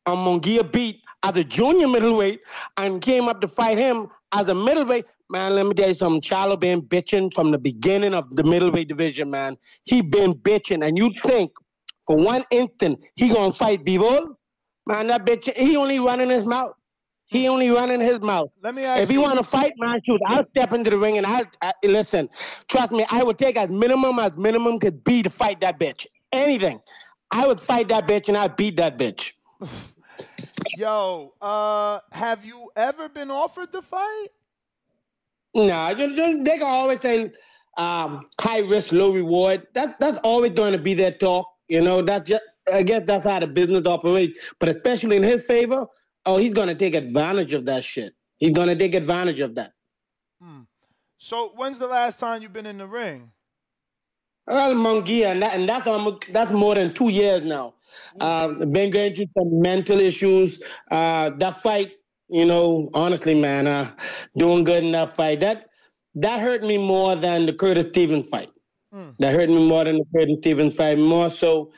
um, Munguia beat as a junior middleweight, and came up to fight him as a middleweight. Man, let me tell you something. Charlo been bitching from the beginning of the middleweight division, man. He been bitching, and you think for one instant he gonna fight Bivol? Man, that bitch, he only running his mouth. He only running his mouth. Let me ask If you you- want to fight, man, shoot, I'll step into the ring and I'll I, listen. Trust me, I would take as minimum as minimum could be to fight that bitch. Anything, I would fight that bitch and I'd beat that bitch. Yo, uh, have you ever been offered the fight? No, just, they can always say um, high risk, low reward. That that's always going to be their talk. You know, that's just I guess that's how the business operates. But especially in his favor, oh, he's going to take advantage of that shit. He's going to take advantage of that. So when's the last time you've been in the ring? Well, Munguia, and, that, and that's almost, that's more than two years now. Uh, been going through some mental issues. Uh, that fight, you know, honestly, man, uh, doing good in that fight. That that hurt me more than the Curtis Stevens fight. That hurt me more than the Curtis Stevens fight. More so,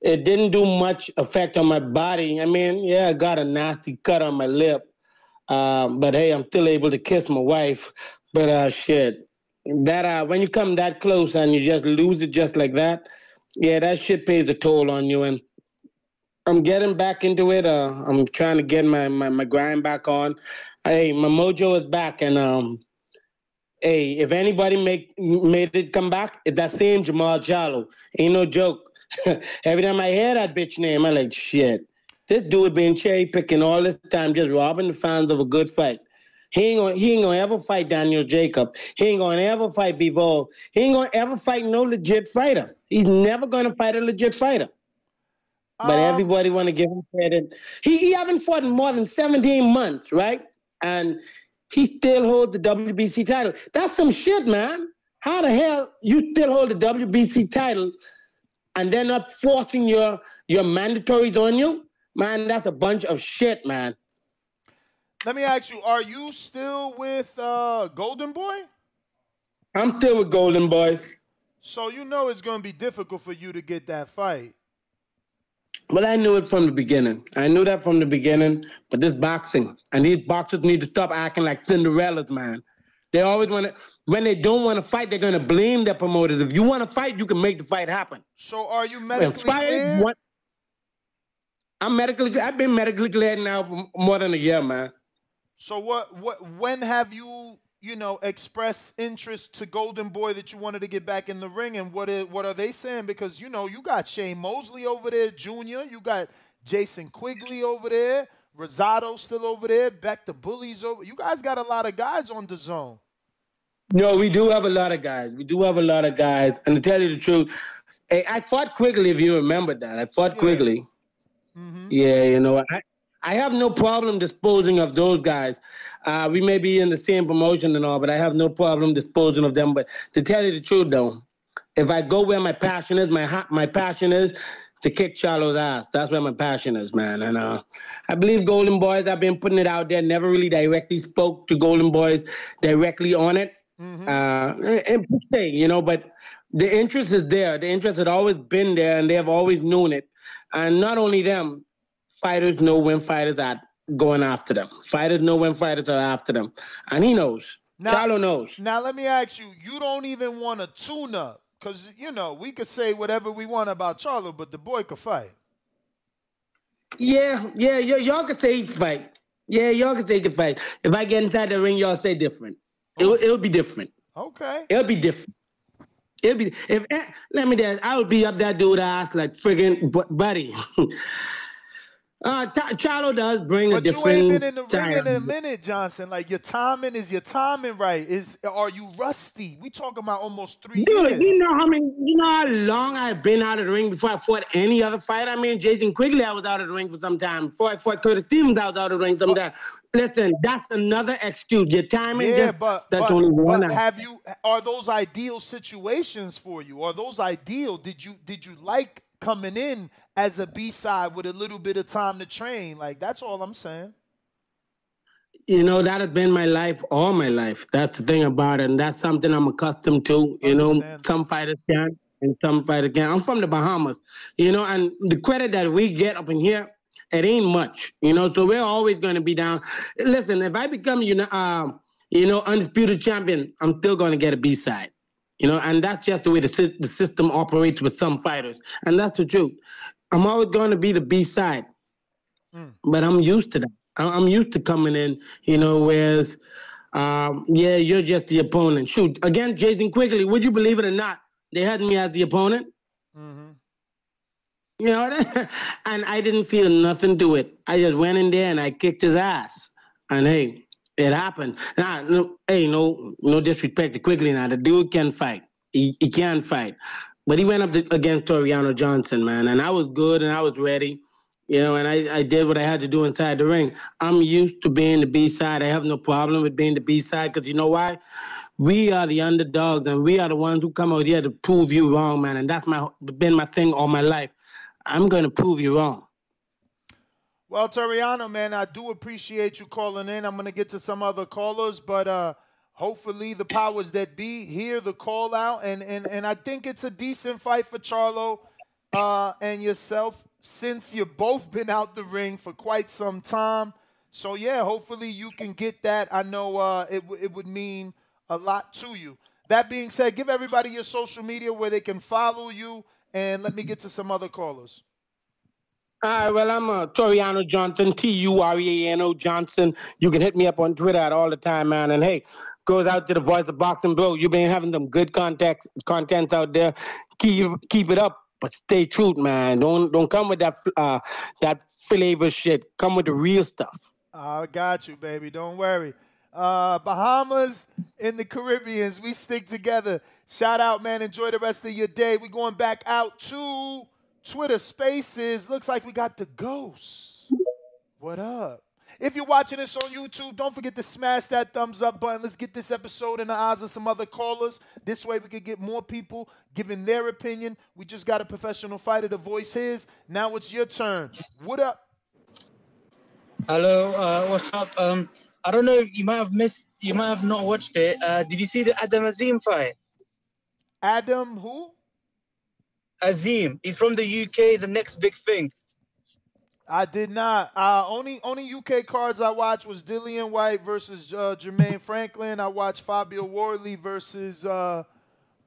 it didn't do much effect on my body. I mean, yeah, I got a nasty cut on my lip, um, but hey, I'm still able to kiss my wife. But uh, shit, that uh, when you come that close and you just lose it just like that, yeah, that shit pays a toll on you. And I'm getting back into it. Uh, I'm trying to get my, my my grind back on. Hey, my mojo is back, and um, hey, if anybody make made it come back, it's that same Jermall Charlo. Ain't no joke. Every time I hear that bitch name, I'm like shit. This dude been cherry picking all this time, just robbing the fans of a good fight. He ain't gonna he ain't gonna ever fight Daniel Jacob. He ain't gonna ever fight Bivol. He ain't gonna ever fight no legit fighter. He's never gonna fight a legit fighter. But um, everybody wanna give him credit. He he haven't fought in more than 17 months, right? And he still holds the WBC title. That's some shit, man. How the hell you still hold the WBC title and they're not forcing your your mandatories on you? Man, that's a bunch of shit, man. Let me ask you: Are you still with uh, Golden Boy? I'm still with Golden Boy. So you know it's going to be difficult for you to get that fight. But I knew it from the beginning. I knew that from the beginning. But this boxing, and these boxers need to stop acting like Cinderellas, man. They always want to, when they don't want to fight, they're going to blame their promoters. If you want to fight, you can make the fight happen. So are you medically cleared? want- I'm medically, I've been medically cleared now for more than a year, man. So what? What? When have you, you know, express interest to Golden Boy that you wanted to get back in the ring? And what? Is, what are they saying? Because you know you got Shane Mosley over there, Junior. You got Jason Quigley over there. Rosado still over there. Back the bullies over. You guys got a lot of guys on the zone. No, we do have a lot of guys. We do have a lot of guys. And to tell you the truth, I fought Quigley, if you remember that. I fought Quigley. Mm-hmm. Yeah, you know, I, I have no problem disposing of those guys. Uh, we may be in the same promotion and all, but I have no problem disposing of them. But to tell you the truth, though, if I go where my passion is, my ha- my passion is to kick Charlo's ass. That's where my passion is, man. And uh, I believe Golden Boys. I've been putting it out there. Never really directly spoke to Golden Boys directly on it. Uh, and per se, you know, but the interest is there. The interest had always been there, and they have always known it. And not only them, fighters know when fighters are going after them. Fighters know when fighters are after them, and he knows. Charlo knows. Now let me ask you: You don't even want a tune-up, because you know we could say whatever we want about Charlo, but the boy could fight. Yeah, yeah, y'all can say he fight. Yeah, y'all can say he can fight. If I get inside the ring, y'all say different. It'll, it'll be different. Okay. It'll be different. It'll be if eh, let me dance. I would be up that dude ass like friggin' bu- buddy. Uh, Ch- Charlo does bring a different. But you ain't been in the ring in a minute, Johnson. Like your timing is your timing right? Is are you rusty? We talking about almost three Dude, years. you know how many, you know how long I've been out of the ring before I fought any other fight. I mean, Jason Quigley, I was out of the ring for some time. Before I fought Curtis Stevens, I was out of the ring some time. Listen, that's another excuse. Your timing, yeah, just, but, that's but, only one. but have you? Are those ideal situations for you? Are those ideal? Did you did you like coming in as a B side with a little bit of time to train? Like that's all I'm saying. You know, that has been my life all my life. That's the thing about it. And that's something I'm accustomed to. You know, some fighters can and some fighters can. I'm from the Bahamas, you know, and the credit that we get up in here, it ain't much, you know, so we're always going to be down. Listen, if I become, you know, uh, you know, undisputed champion, I'm still going to get a B side. You know, and that's just the way the, the system operates with some fighters. And that's the truth. I'm always going to be the B side but I'm used to that. I'm used to coming in, you know, whereas, um, yeah, you're just the opponent. Shoot, again, Jason Quigley, would you believe it or not? They had me as the opponent. Mm-hmm. You know, and I didn't feel nothing to it. I just went in there and I kicked his ass. And hey, it happened. Now, no, hey, no, no disrespect to Quigley. Now the dude can fight. He, he can fight. But he went up to, against Tureano Johnson, man, and I was good and I was ready. You know, and I, I did what I had to do inside the ring. I'm used to being the B side. I have no problem with being the B side because you know why? We are the underdogs and we are the ones who come out here to prove you wrong, man. And that's my been my thing all my life. I'm going to prove you wrong. Well, Tureano, man, I do appreciate you calling in. I'm gonna get to some other callers, but uh hopefully the powers that be hear the call out and and and I think it's a decent fight for Charlo uh and yourself since you've both been out the ring for quite some time. So yeah, hopefully you can get that. I know uh it it would mean a lot to you. That being said, give everybody your social media where they can follow you and let me get to some other callers. All right, well, I'm uh, Tureano Johnson, T U R E A N O Johnson. You can hit me up on Twitter at all the time, man. And hey, goes out to the voice of boxing, bro. You've been having some good context, contents out there. Keep keep it up, but stay true, man. Don't don't come with that uh that flavor shit. Come with the real stuff. I got you, baby. Don't worry. Uh, Bahamas in the Caribbeans, we stick together. Shout out, man. Enjoy the rest of your day. we going back out to Twitter Spaces. Looks like we got the ghosts. What up? If you're watching this on YouTube, don't forget to smash that thumbs up button. Let's get this episode in the eyes of some other callers. This way we could get more people giving their opinion. We just got a professional fighter to voice his. Now it's your turn. What up? Hello, uh, what's up? Um, I don't know. You might have missed. You might have not watched it. Uh, did you see the Adam Azim fight? Adam who? Azim. He's from the UK. The next big thing. I did not. Uh, only only UK cards I watched was Dillian Whyte versus uh, Jermaine Franklin. I watched Fabio Wardley versus uh,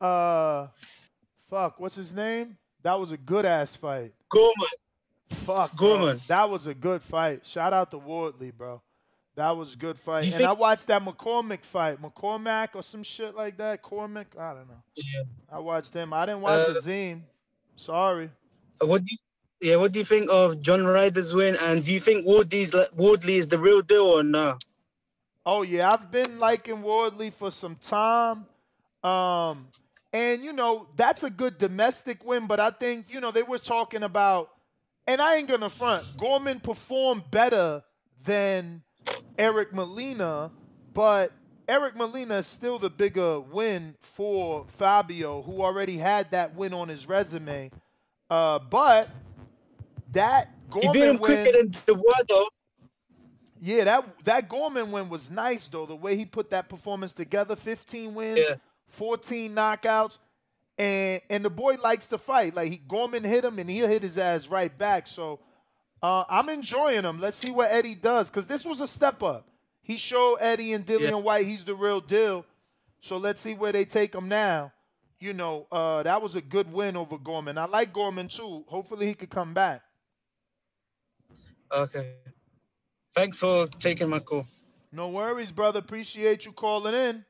uh, fuck, what's his name? That was a good ass fight. Gorman. Fuck. Gorman. That was a good fight. Shout out to Wardley, bro. That was a good fight. And think- I watched that McCormick fight, McCormack or some shit like that. Cormick, I don't know. Yeah. I watched him. I didn't watch Uh, Azim. Sorry. What do you, yeah, what do you think of John Ryder's win? And do you think Wardley's Wardley is the real deal or not? Oh yeah, I've been liking Wardley for some time. Um, and you know, that's a good domestic win, but I think, you know, they were talking about and I ain't gonna front, Gorman performed better than Eric Molina, but Eric Molina is still the bigger win for Fabio, who already had that win on his resume. Uh, but that He beat Gorman him win, quicker than the word though. yeah, that that Gorman win was nice though. The way he put that performance together, 15 wins, Yeah. 14 knockouts, and and the boy likes to fight. Like he Gorman hit him and he'll hit his ass right back. So uh, I'm enjoying him. Let's see what Eddie does because this was a step up. He showed Eddie and Dillian Yeah. Whyte he's the real deal. So let's see where they take him now. You know, uh, that was a good win over Gorman. I like Gorman too. Hopefully he could come back. Okay. Thanks for taking my call. No worries, brother. Appreciate you calling in.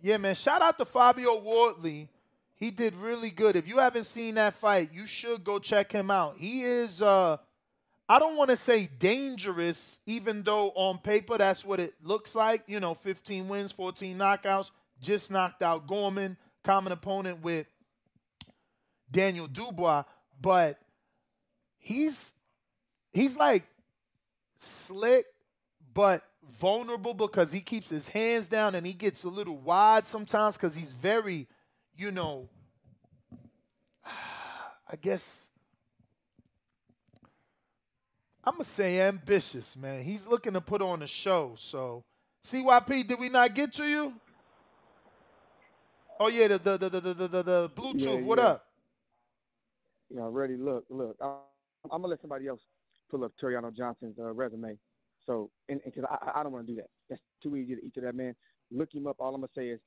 Yeah, man. Shout out to Fabio Wardley. He did really good. If you haven't seen that fight, you should go check him out. He is uh I don't want to say dangerous, even though on paper that's what it looks like. You know, 15 wins, 14 knockouts, just knocked out Gorman, common opponent with Daniel Dubois, but he's he's like slick but vulnerable because he keeps his hands down and he gets a little wide sometimes because he's very, you know, I guess I'm gonna say ambitious, man. He's looking to put on a show. So, CYP, did we not get to you? Oh yeah, the the the the the, the, the Bluetooth. Yeah, what yeah. up? Yeah, ready. Look, look. I, I'm gonna let somebody else pull up Tureano Johnson's uh, resume. So, and because I, I- don't want to do that. That's too easy to eat to that man. Look him up. All I'm gonna say is,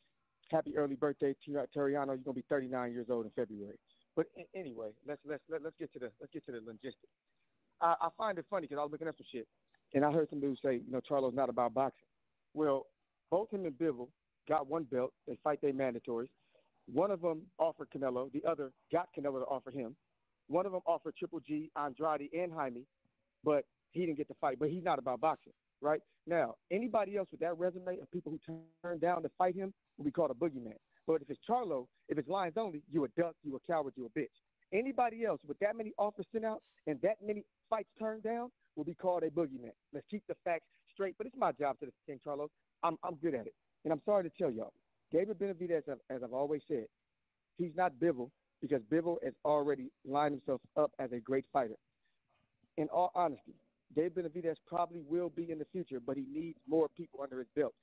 happy early birthday, Tureano. You're gonna be 39 years old in February. But anyway, let's let's let, let's get to the let's get to the logistics. I, I find it funny because I was looking up some shit, and I heard some dudes say, you know, Charlo's not about boxing. Well, both him and Bivol got one belt. They fight their mandatories. One of them offered Canelo. The other got Canelo to offer him. One of them offered Triple G, Andrade, and Jaime, but he didn't get to fight. But he's not about boxing, right? Now, anybody else with that resume of people who turned down to fight him will be called a boogeyman. But if it's Charlo, if it's Lions only, you a duck, you a coward, you a bitch. Anybody else with that many offers sent out and that many fights turned down will be called a boogeyman. Let's keep the facts straight. But it's my job to defend Charlo. I'm I'm good at it, and I'm sorry to tell y'all, David Benavidez, as, as I've always said, he's not Bivol because Bivol has already lined himself up as a great fighter. In all honesty, Dave Benavidez probably will be in the future, but he needs more people under his belt.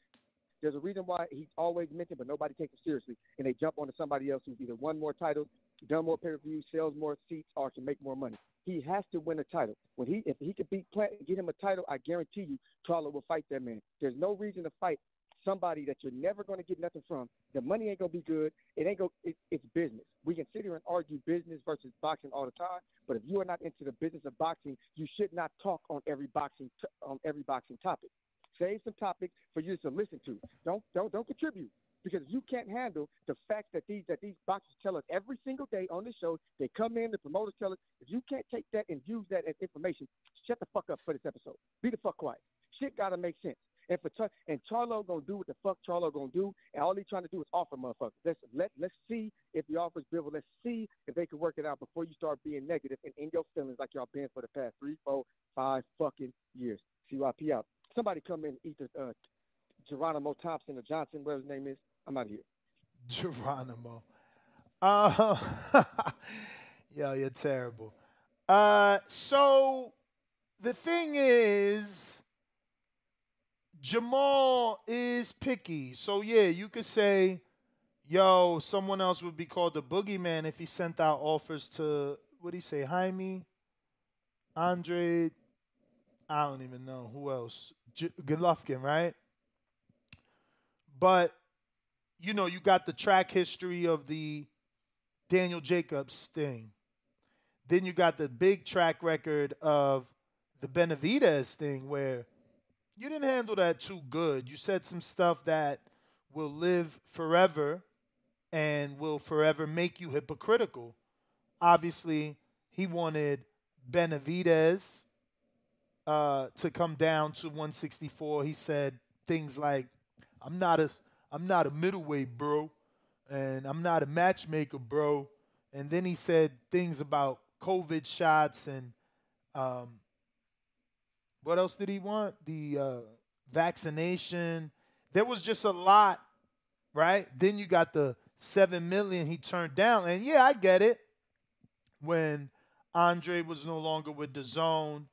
There's a reason why he's always mentioned, but nobody takes him seriously, and they jump onto somebody else who's either won more titles, done more pay-per-views, sells more seats, or can make more money. He has to win a title. When he, if he could beat Plant and get him a title, I guarantee you, Charlo will fight that man. There's no reason to fight somebody that you're never going to get nothing from. The money ain't gonna be good. It ain't go. It, it's business. We can sit here and argue business versus boxing all the time, but if you are not into the business of boxing, you should not talk on every boxing t- on every boxing topic. Save some topics for you to listen to. Don't don't don't contribute because you can't handle the fact that these that these boxers tell us every single day on the show. They come in, the promoters tell us. If you can't take that and use that as information, shut the fuck up for this episode. Be the fuck quiet. Shit gotta make sense. And for Char- and Charlo gonna do what the fuck Charlo gonna do, and all he's trying to do is offer motherfuckers. Let's let let's see if the offers Bivol. Let's see if they can work it out before you start being negative and in your feelings like y'all been for the past three, four, five fucking years. CYP out. Somebody come in and eat the uh, Geronimo Thompson or Johnson, whatever his name is. I'm out of here. Geronimo. Uh, yo, you're terrible. Uh, so the thing is, Jermall is picky. So yeah, you could say, yo, someone else would be called the boogeyman if he sent out offers to what do you say, Jaime, Andre, I don't even know who else, J- Golovkin, right? But you know, you got the track history of the Daniel Jacobs thing. Then you got the big track record of the Benavidez thing where you didn't handle that too good. You said some stuff that will live forever and will forever make you hypocritical. Obviously, he wanted Benavidez uh, to come down to 164. He said things like, "I'm not a I'm not a middleweight, bro, and I'm not a matchmaker, bro." And then he said things about COVID shots and um, what else did he want? The uh, vaccination. There was just a lot, right? Then you got the seven million he turned down, and yeah, I get it. When Andre was no longer with DAZN,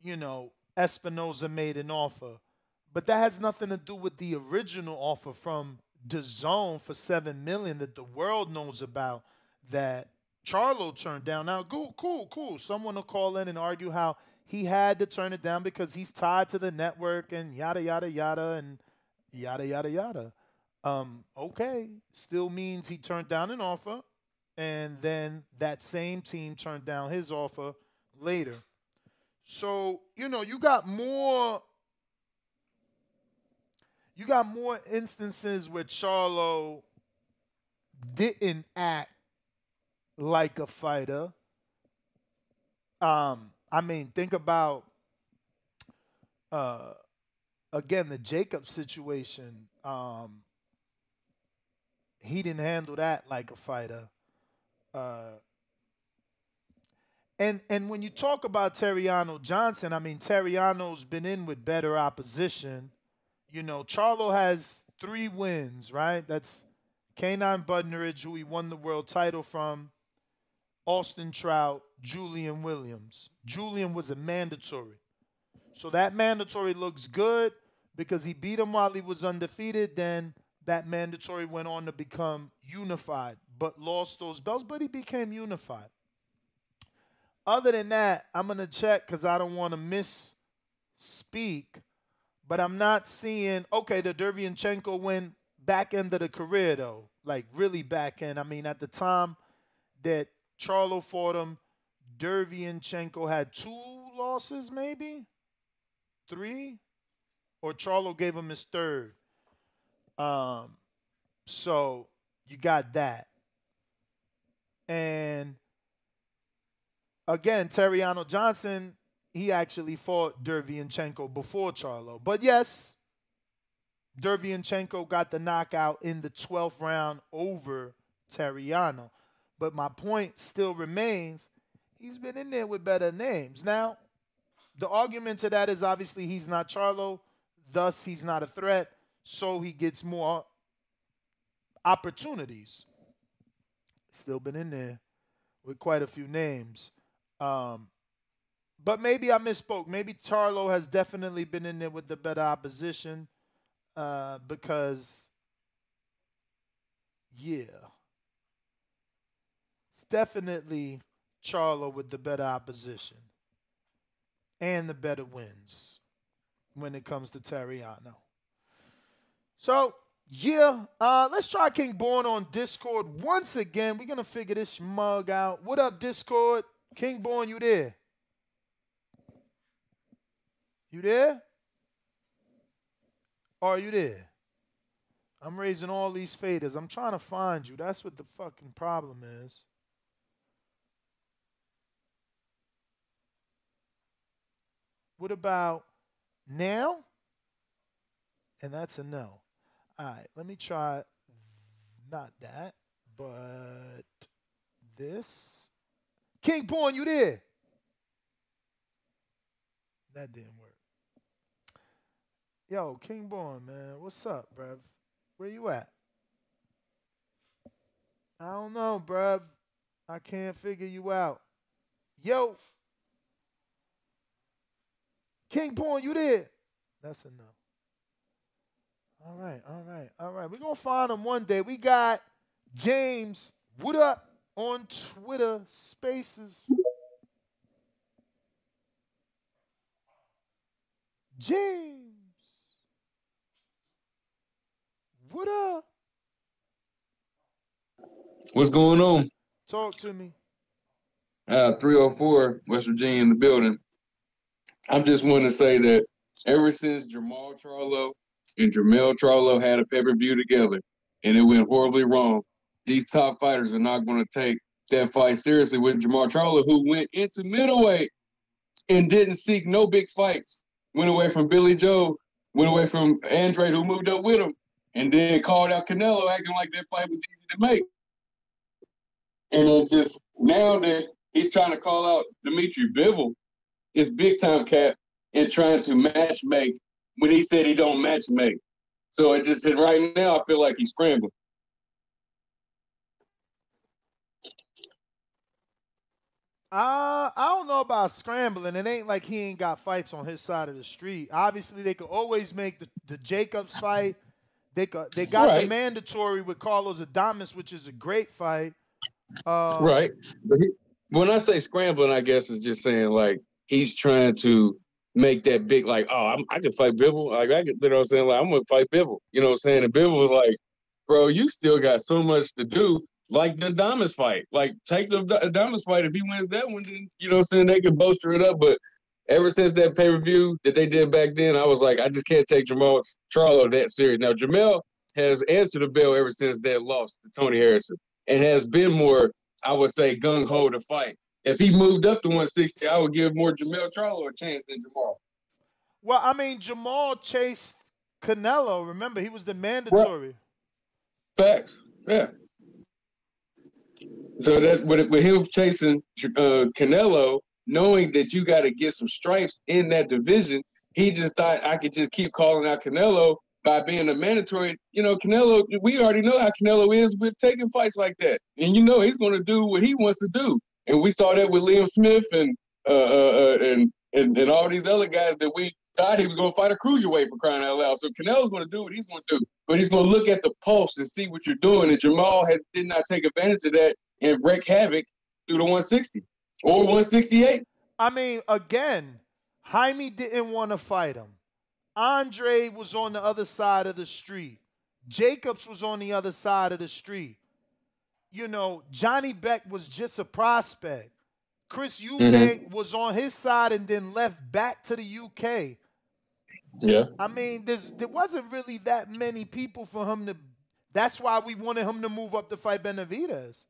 you know, Espinoza made an offer, but that has nothing to do with the original offer from DAZN for seven million that the world knows about. That Charlo turned down. Now, cool, cool, cool. Someone will call in and argue how he had to turn it down because he's tied to the network and yada yada yada and yada yada yada. Um, okay, still means he turned down an offer, and then that same team turned down his offer later. So you know you got more. You got more instances where Charlo didn't act like a fighter. Um, I mean, think about uh again the Jacob situation. Um he didn't handle that like a fighter. Uh and and when you talk about Tureano Johnson, I mean Tureano's been in with better opposition. You know, Charlo has three wins, right? That's Cornelius Bundrage, who he won the world title from, Austin Trout, Julian Williams. Julian was a mandatory. So that mandatory looks good because he beat him while he was undefeated. Then that mandatory went on to become unified, but lost those belts, but he became unified. Other than that, I'm going to check because I don't want to misspeak, but I'm not seeing, okay, the Derevyanchenko win back end of the career, though. Like, really back end. I mean, at the time that Charlo fought him, Derevyanchenko had two losses, maybe? Three? Or Charlo gave him his third. Um, so you got that. And again, Tureano Johnson, he actually fought Derevyanchenko before Charlo. But yes, Derevyanchenko got the knockout in the 12th round over Tureano. But my point still remains he's been in there with better names. Now, the argument to that is obviously he's not Charlo, thus he's not a threat, so he gets more opportunities. Still been in there with quite a few names. Um, but maybe I misspoke. Maybe Charlo has definitely been in there with the better opposition uh, because, yeah, it's definitely Charlo with the better opposition and the better wins when it comes to Tureano. So, yeah, uh, let's try King Born on Discord once again. We're going to figure this mug out. What up, Discord? King Born, you there? You there? Are you there? I'm raising all these faders. I'm trying to find you. That's what the fucking problem is. What about now? And that's a no. All right, let me try not that, but this. King Porn, you there? That didn't work. Yo, King Born, man, what's up, bruv? Where you at? I don't know, bruv. I can't figure you out. Yo, King Born, you there? That's enough. All right, all right, all right. We're gonna find him one day. We got James. What up? on Twitter Spaces. James. What up? What's going on? Talk to me. Uh, 304 West Virginia in the building. I just want to say that ever since Jermall Charlo and Jermell Charlo had a pay-per-view together and it went horribly wrong, these top fighters are not going to take that fight seriously with Jermall Charlo, who went into middleweight and didn't seek no big fights. Went away from Billy Joe, went away from Andre, who moved up with him, and then called out Canelo, acting like that fight was easy to make. And it just now that he's trying to call out Dmitry Bivol, his big time cap and trying to match make when he said he don't match make. So it just said right now I feel like he's scrambling. Uh, I don't know about scrambling. It ain't like he ain't got fights on his side of the street. Obviously, they could always make the, the Jacobs fight. They could, they got right. the mandatory with Carlos Adames, which is a great fight. Um, right. But he, when I say scrambling, I guess is just saying like he's trying to make that big like, oh, I'm, i can fight Bivol. Like I can, you know what I'm saying? Like I'm gonna fight Bivol. You know what I'm saying? And Bivol was like, bro, you still got so much to do like the Adames fight. Like take the Adames fight. If he wins that one, then you know what I'm saying they can bolster it up. But ever since that pay per view that they did back then, I was like, I just can't take Jermall Charlo that serious. Now Jermell has answered the bell ever since that loss to Tony Harrison and has been more, I would say, gung ho to fight. If he moved up to 160, I would give more Jermell Charlo a chance than Jermall. Well, I mean, Jermall chased Canelo. Remember, he was the mandatory. Facts. Yeah. So that with, with him chasing uh, Canelo, knowing that you got to get some stripes in that division, he just thought I could just keep calling out Canelo by being a mandatory. You know, Canelo, we already know how Canelo is with taking fights like that, and you know he's going to do what he wants to do. And we saw that with Liam Smith and uh, uh, uh, and, and and all these other guys that we thought he was going to fight a cruiserweight for crying out loud. So Canelo's going to do what he's going to do, but he's going to look at the pulse and see what you're doing. And Jermall had, did not take advantage of that and wreak havoc through the 160 or 168. I mean, again, Jaime didn't want to fight him. Andre was on the other side of the street. Jacobs was on the other side of the street. You know, Janibek was just a prospect. Chris Eubank mm-hmm. was on his side and then left back to the UK. Yeah. I mean, there's there wasn't really that many people for him to. That's why we wanted him to move up to fight Benavidez.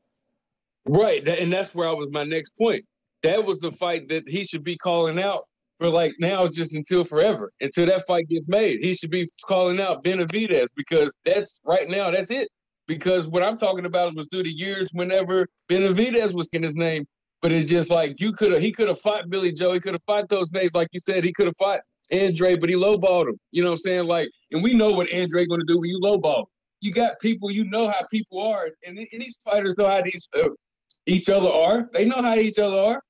Right, and that's where I was my next point. That was the fight that he should be calling out for like now just until forever, until that fight gets made. He should be calling out Benavidez because that's right now, that's it. Because what I'm talking about was through the years whenever Benavidez was in his name, but it's just like you could have he could have fought Billy Joe, he could have fought those names, like you said, he could have fought Andre, but he lowballed him. You know what I'm saying? Like, and we know what Andre gonna do when you lowball. You got people, you know how people are, and, and these fighters know how these uh, each other are. They know how each other are.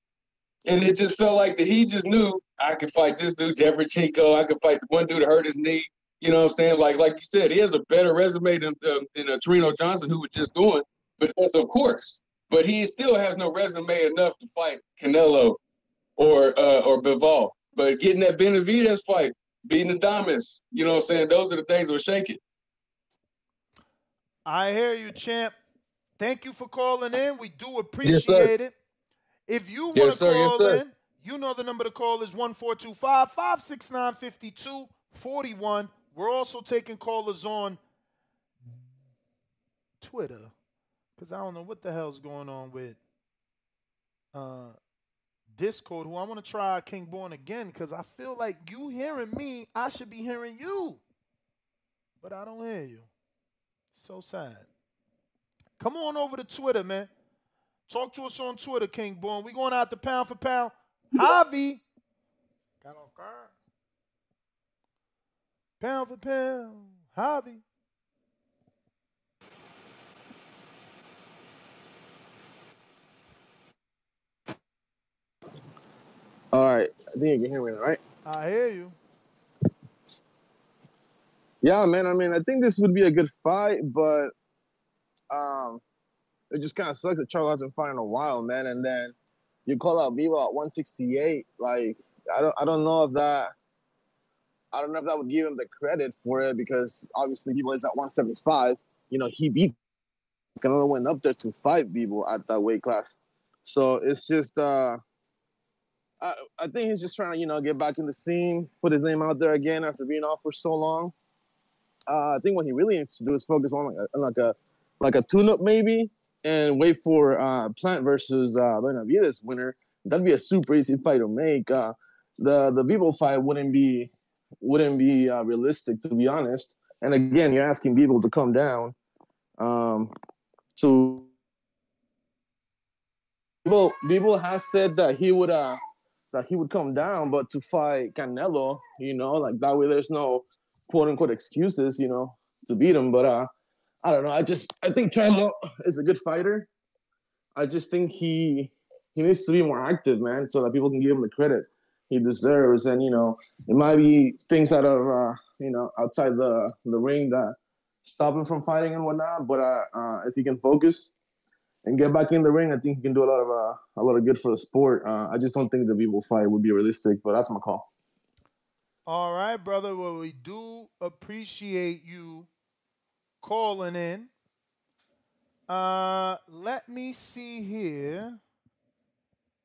And it just felt like that he just knew I could fight this dude, Jeffrey Chico. I could fight one dude that hurt his knee. You know what I'm saying? Like like you said, he has a better resume than um, than uh, Tureano Johnson, who was just doing. But that's of course. But he still has no resume enough to fight Canelo or uh, or Bivol. But getting that Benavidez fight, beating Adames, you know what I'm saying? Those are the things that will shake it. I hear you, champ. Thank you for calling in. We do appreciate yes, it. If you want to yes, call yes, in, you know the number to call is 1425 569 5241. We're also taking callers on Twitter because I don't know what the hell's going on with uh, Discord. Who I want to try King Born again because I feel like you hearing me, I should be hearing you, but I don't hear you. So sad. Come on over to Twitter, man. Talk to us on Twitter, King Born. We going out the pound for pound. Javi. Got on car. Pound for pound. Javi. All right. I think you can hear me now, right? I hear you. Yeah, man. I mean, I think this would be a good fight, but um, it just kind of sucks that Charlo hasn't fought in a while, man. And then you call out Bivol at 168. Like I don't I don't know if that I don't know if that would give him the credit for it because obviously Bivol is at 175. You know, he beat Canelo went up there to fight people at that weight class. So it's just uh I, I think he's just trying to, you know, get back in the scene, put his name out there again after being off for so long. Uh, I think what he really needs to do is focus on like a, like a like a tune-up maybe, and wait for uh, Plant versus uh, Benavidez winner. That'd be a super easy fight to make. Uh, the the Bivol fight wouldn't be wouldn't be uh, realistic to be honest. And again, you're asking people to come down. Um, so Bivol, people has said that he would uh that he would come down, but to fight Canelo, you know, like that way there's no quote unquote excuses, you know, to beat him. But uh I don't know. I just I think Charlo is a good fighter. I just think he he needs to be more active, man, so that people can give him the credit he deserves. And you know, it might be things out of uh, you know outside the the ring that stop him from fighting and whatnot. But uh, uh, if he can focus and get back in the ring, I think he can do a lot of uh, a lot of good for the sport. Uh, I just don't think the Bivol fight would be realistic, but that's my call. All right, brother. Well, we do appreciate you calling in. Uh, let me see here.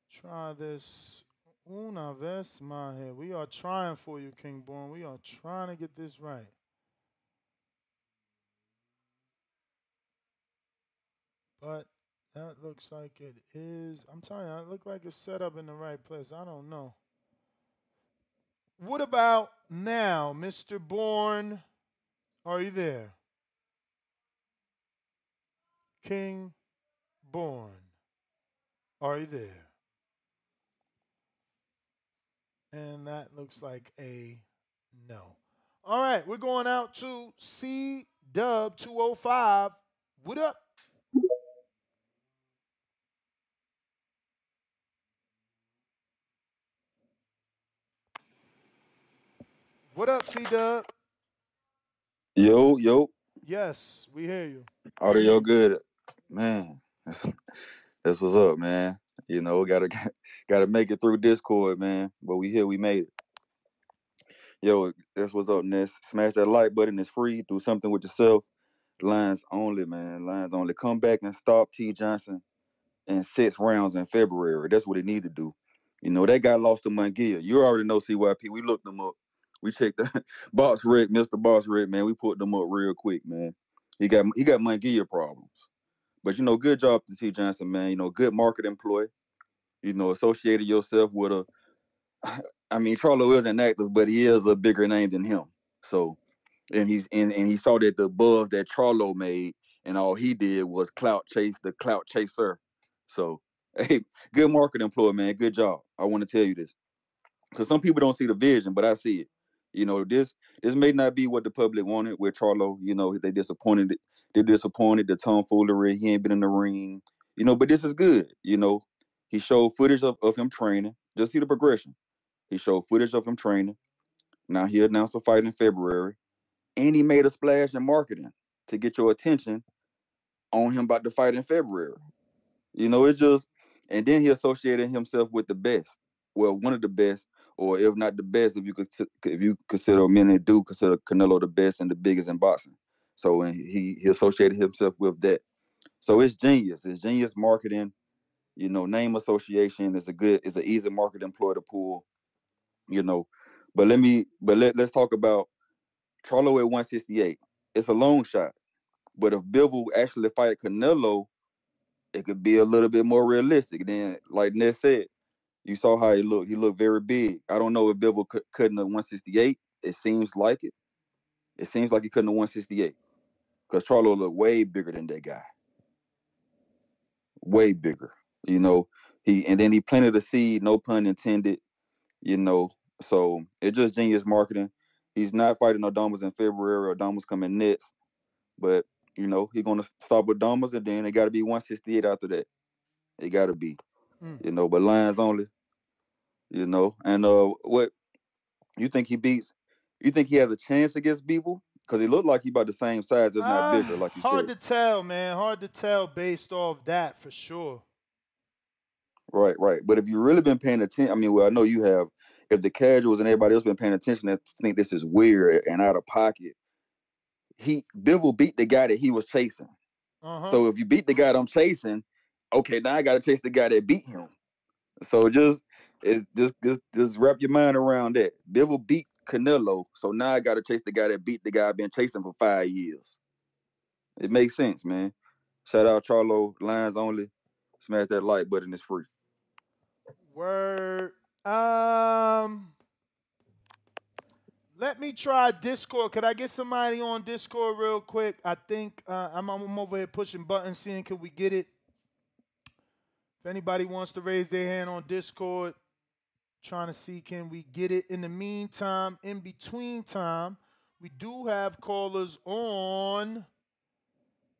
Try this. Una vez más here. We are trying for you, King Born. We are trying to get this right. But That looks like it is. I'm telling you, it looks like it's set up in the right place. I don't know. What about now, Mr. Bourne? Are you there? King Bourne. Are you there? And that looks like a no. All right, we're going out to C Dub 205. What up? What up, C Dub? Yo, yo, Yes, we hear you. audio good, man. That's what's up, man. You know, gotta gotta make it through Discord, man. But we here, we made it. Yo, that's what's up, Ness. Smash that like button. It's free. Do something with yourself. Lines only, man. Lines only. Come back and stop T Johnson in six rounds in February. That's what he need to do. You know, that guy lost to Munguia. You already know CYP. We looked them up. We checked the BoxRec, Mr. BoxRec, man. We put them up real quick, man. He got he got Munguia problems. But you know, good job to T Johnson, man. You know, good market employee. You know, associated yourself with a I mean, Charlo isn't active, but he is a bigger name than him. So and he's and, and he saw that the buzz that Charlo made and all he did was clout chase the clout chaser. So hey, good market employee, man. Good job. I want to tell you this. Because some people don't see the vision, but I see it. You know, this this may not be what the public wanted with Charlo. You know, they disappointed. They're disappointed. The tomfoolery. He ain't been in the ring. You know, but this is good. You know, he showed footage of, of him training. Just see the progression. He showed footage of him training. Now he announced a fight in February, and he made a splash in marketing to get your attention on him about the fight in February. You know, it's just, and then he associated himself with the best. Well, one of the best, or if not the best, if you could, if you consider many do consider Canelo the best and the biggest in boxing. So, he he associated himself with that. So it's genius. It's genius marketing. You know, name association is a good, is an easy market employee to pull. You know, but let me, but let let's talk about Charlo at 168. It's a long shot, but if Bivol actually fight Canelo, it could be a little bit more realistic. Then, like Ned said, you saw how he looked. He looked very big. I don't know if Bivol could couldn't have 168. It seems like it. It seems like he couldn't have 168 because Charlo looked way bigger than that guy. Way bigger. You know, he and then he planted a seed, no pun intended. You know, so it's just genius marketing. He's not fighting Adames in February. Adames coming next, but you know he's gonna start with Damas, and then it got to be 168 after that. It got to be, Mm. you know, but lines only. You know, and uh, what you think he beats? You think he has a chance against people? Because he looked like he about the same size, if not Ah, bigger, like you hard said. to tell, man. Hard to tell based off that for sure. Right, right. But if you really been paying attention, I mean, well, I know you have. If the casuals and everybody else been paying attention and think this is weird and out of pocket, he Bivol beat the guy that he was chasing. Uh-huh. So if you beat the guy that I'm chasing, okay, now I got to chase the guy that beat him. So just it's just just just wrap your mind around that. Bivol beat Canelo, so now I got to chase the guy that beat the guy I've been chasing for five years. It makes sense, man. Shout out Charlo, lines only. Smash that like button. It's free. Word. Um. Let me try Discord. Could I get somebody on Discord real quick? I think uh, I'm, I'm over here pushing buttons, seeing can we get it. If anybody wants to raise their hand on Discord, trying to see can we get it. In the meantime, in between time, we do have callers on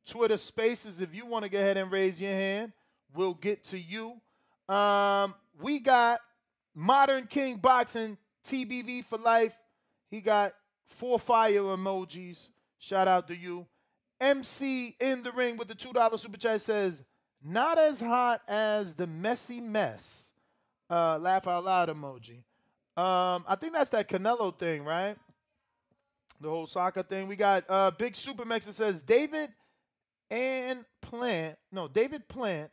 Twitter Spaces. If you want to go ahead and raise your hand, we'll get to you. Um, we got Modern King Boxing TBV for life. He got four fire emojis. Shout out to you. MC in the ring with the $2 super chat says, not as hot as the messy mess. Uh, laugh out loud emoji. Um, I think that's that Canelo thing, right? The whole soccer thing. We got uh, Big Supermax that says David and Plant, no, David Plant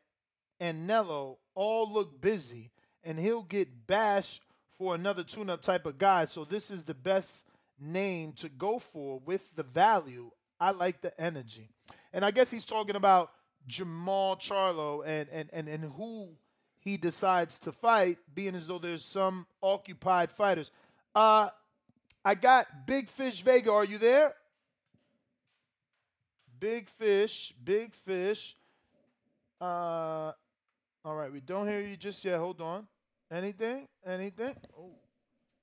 and Nello all look busy, and he'll get bashed for another tune up type of guy. So this is the best name to go for with the value. I like the energy. And I guess he's talking about Jermall Charlo and and and and who he decides to fight, being as though there's some occupied fighters. Uh, I got Big Fish Vega. Are you there? Big Fish, Big Fish. Uh, all right, we don't hear you just yet. Hold on. Anything? Anything? Oh,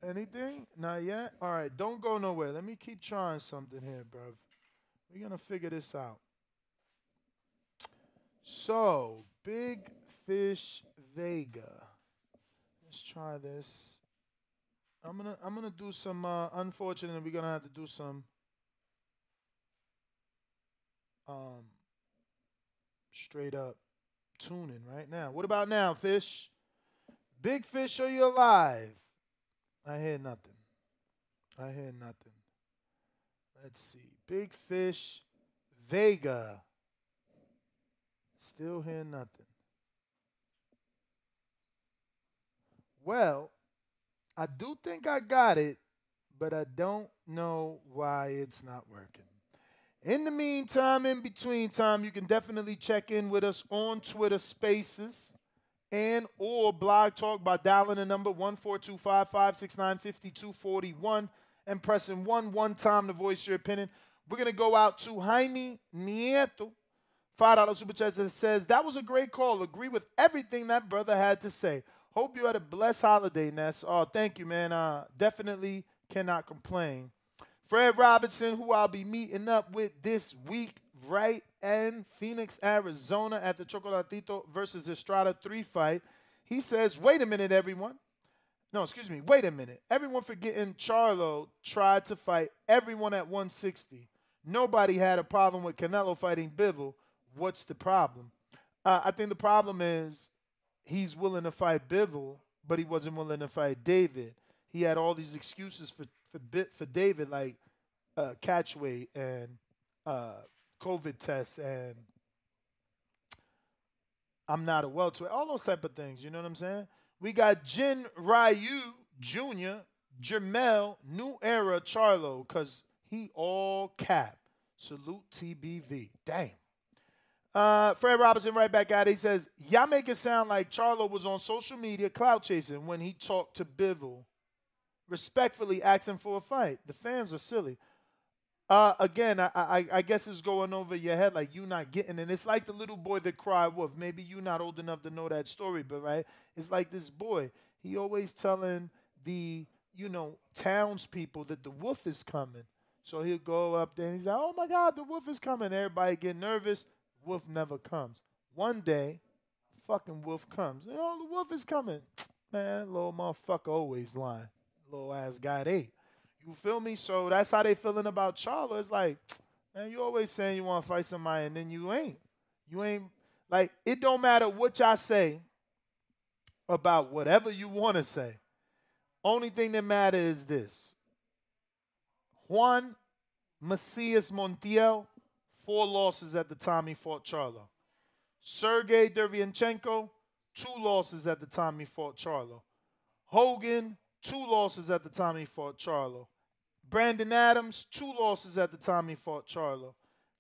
anything? Not yet. All right, don't go nowhere. Let me keep trying something here, bruv. We're gonna figure this out. So, Big Fish Vega. Let's try this. I'm gonna I'm gonna do some. Uh, unfortunately, we're gonna have to do some. Um, straight up tuning right now. What about now, Fish? Big Fish, are you alive? I hear nothing. I hear nothing. Let's see. Big Fish, Vega. Still hear nothing. Well, I do think I got it, but I don't know why it's not working. In the meantime, in between time, you can definitely check in with us on Twitter Spaces and or Blog Talk by dialing the number 14255695241 and pressing one one time to voice your opinion. We're gonna go out to Jaime Nieto, five dollar super chat that says that was a great call. Agree with everything that brother had to say. Hope you had a blessed holiday, Ness. Oh, thank you, man. Uh, definitely cannot complain. Fred Robinson, who I'll be meeting up with this week, right in Phoenix, Arizona, at the Chocolatito versus Estrada 3 fight. He says, wait a minute, everyone. No, excuse me. Wait a minute. Everyone forgetting Charlo tried to fight everyone at 160. Nobody had a problem with Canelo fighting Bivol. What's the problem? Uh, I think the problem is he's willing to fight Bivol, but he wasn't willing to fight David. He had all these excuses for for for David, like uh, catch weight and uh, COVID tests, and I'm not a welterweight. All those type of things. You know what I'm saying? We got Jin Ryu Jr., Jermell, New Era, Charlo, because he all cap. Salute TBV. Damn. Uh, Fred Robinson right back at it. He says, Y'all make it sound like Charlo was on social media cloud chasing when he talked to Bivol, respectfully asking for a fight. The fans are silly. Uh, again, I, I, I guess it's going over your head like you not getting it. It's like the little boy that cried wolf. Maybe you not old enough to know that story, but right? It's like this boy. He always telling the, you know, townspeople that the wolf is coming. So he'll go up there and he's like, oh my God, the wolf is coming. Everybody get nervous. Wolf never comes. One day, fucking wolf comes. Oh, the wolf is coming. Man, little motherfucker always lying. Little ass guy ate. You feel me? So that's how they feeling about Charlo. It's like, man, you always saying you want to fight somebody and then you ain't. You ain't like it don't matter what y'all say about whatever you want to say. Only thing that matters is this. Juan Macias Montiel, four losses at the time he fought Charlo. Sergey Derevyanchenko, two losses at the time he fought Charlo. Hogan, two losses at the time he fought Charlo. Brandon Adams, two losses at the time he fought Charlo.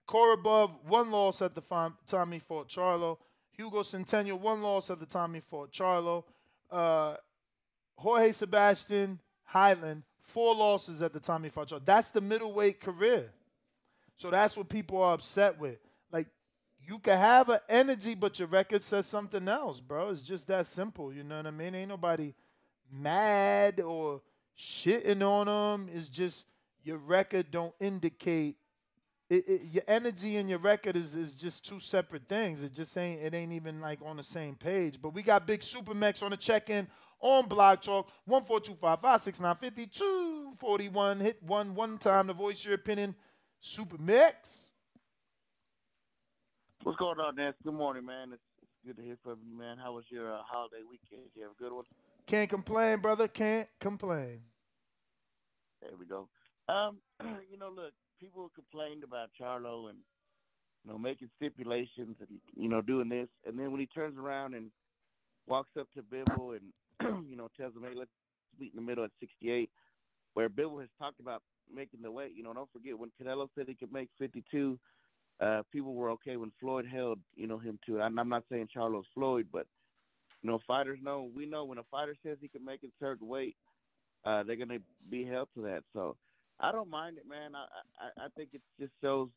Korobov, one loss at the time he fought Charlo. Hugo Centeno, one loss at the time he fought Charlo. Uh, Jorge Sebastian Heiland, four losses at the time he fought Charlo. That's the middleweight career. So that's what people are upset with. Like, you can have an energy, but your record says something else, bro. It's just that simple. You know what I mean? Ain't nobody mad or shitting on them. It's just your record don't indicate it, it, your energy and your record is, is just two separate things. It just ain't it ain't even like on the same page. But we got Big Supermax on the check-in on Blog Talk one four two five five six nine fifty two forty one. Hit one one time to voice your opinion. Supermax. What's going on, Nance? Good morning, man. It's, it's good to hear from you, man. How was your uh, holiday weekend? Did you have a good one? Can't complain, brother. Can't complain. There we go. Um, you know, look, people complained about Charlo and you know making stipulations and you know doing this, and then when he turns around and walks up to Bivol and you know tells him, "Hey, let's meet in the middle at 68," where Bivol has talked about making the weight. You know, don't forget when Canelo said he could make 52, uh, people were okay when Floyd held, you know, him to it. And I'm not saying Charles Floyd, but you know, fighters know. We know when a fighter says he can make a certain weight, uh, they're gonna be held to that. So I don't mind it, man. I I, I think it just shows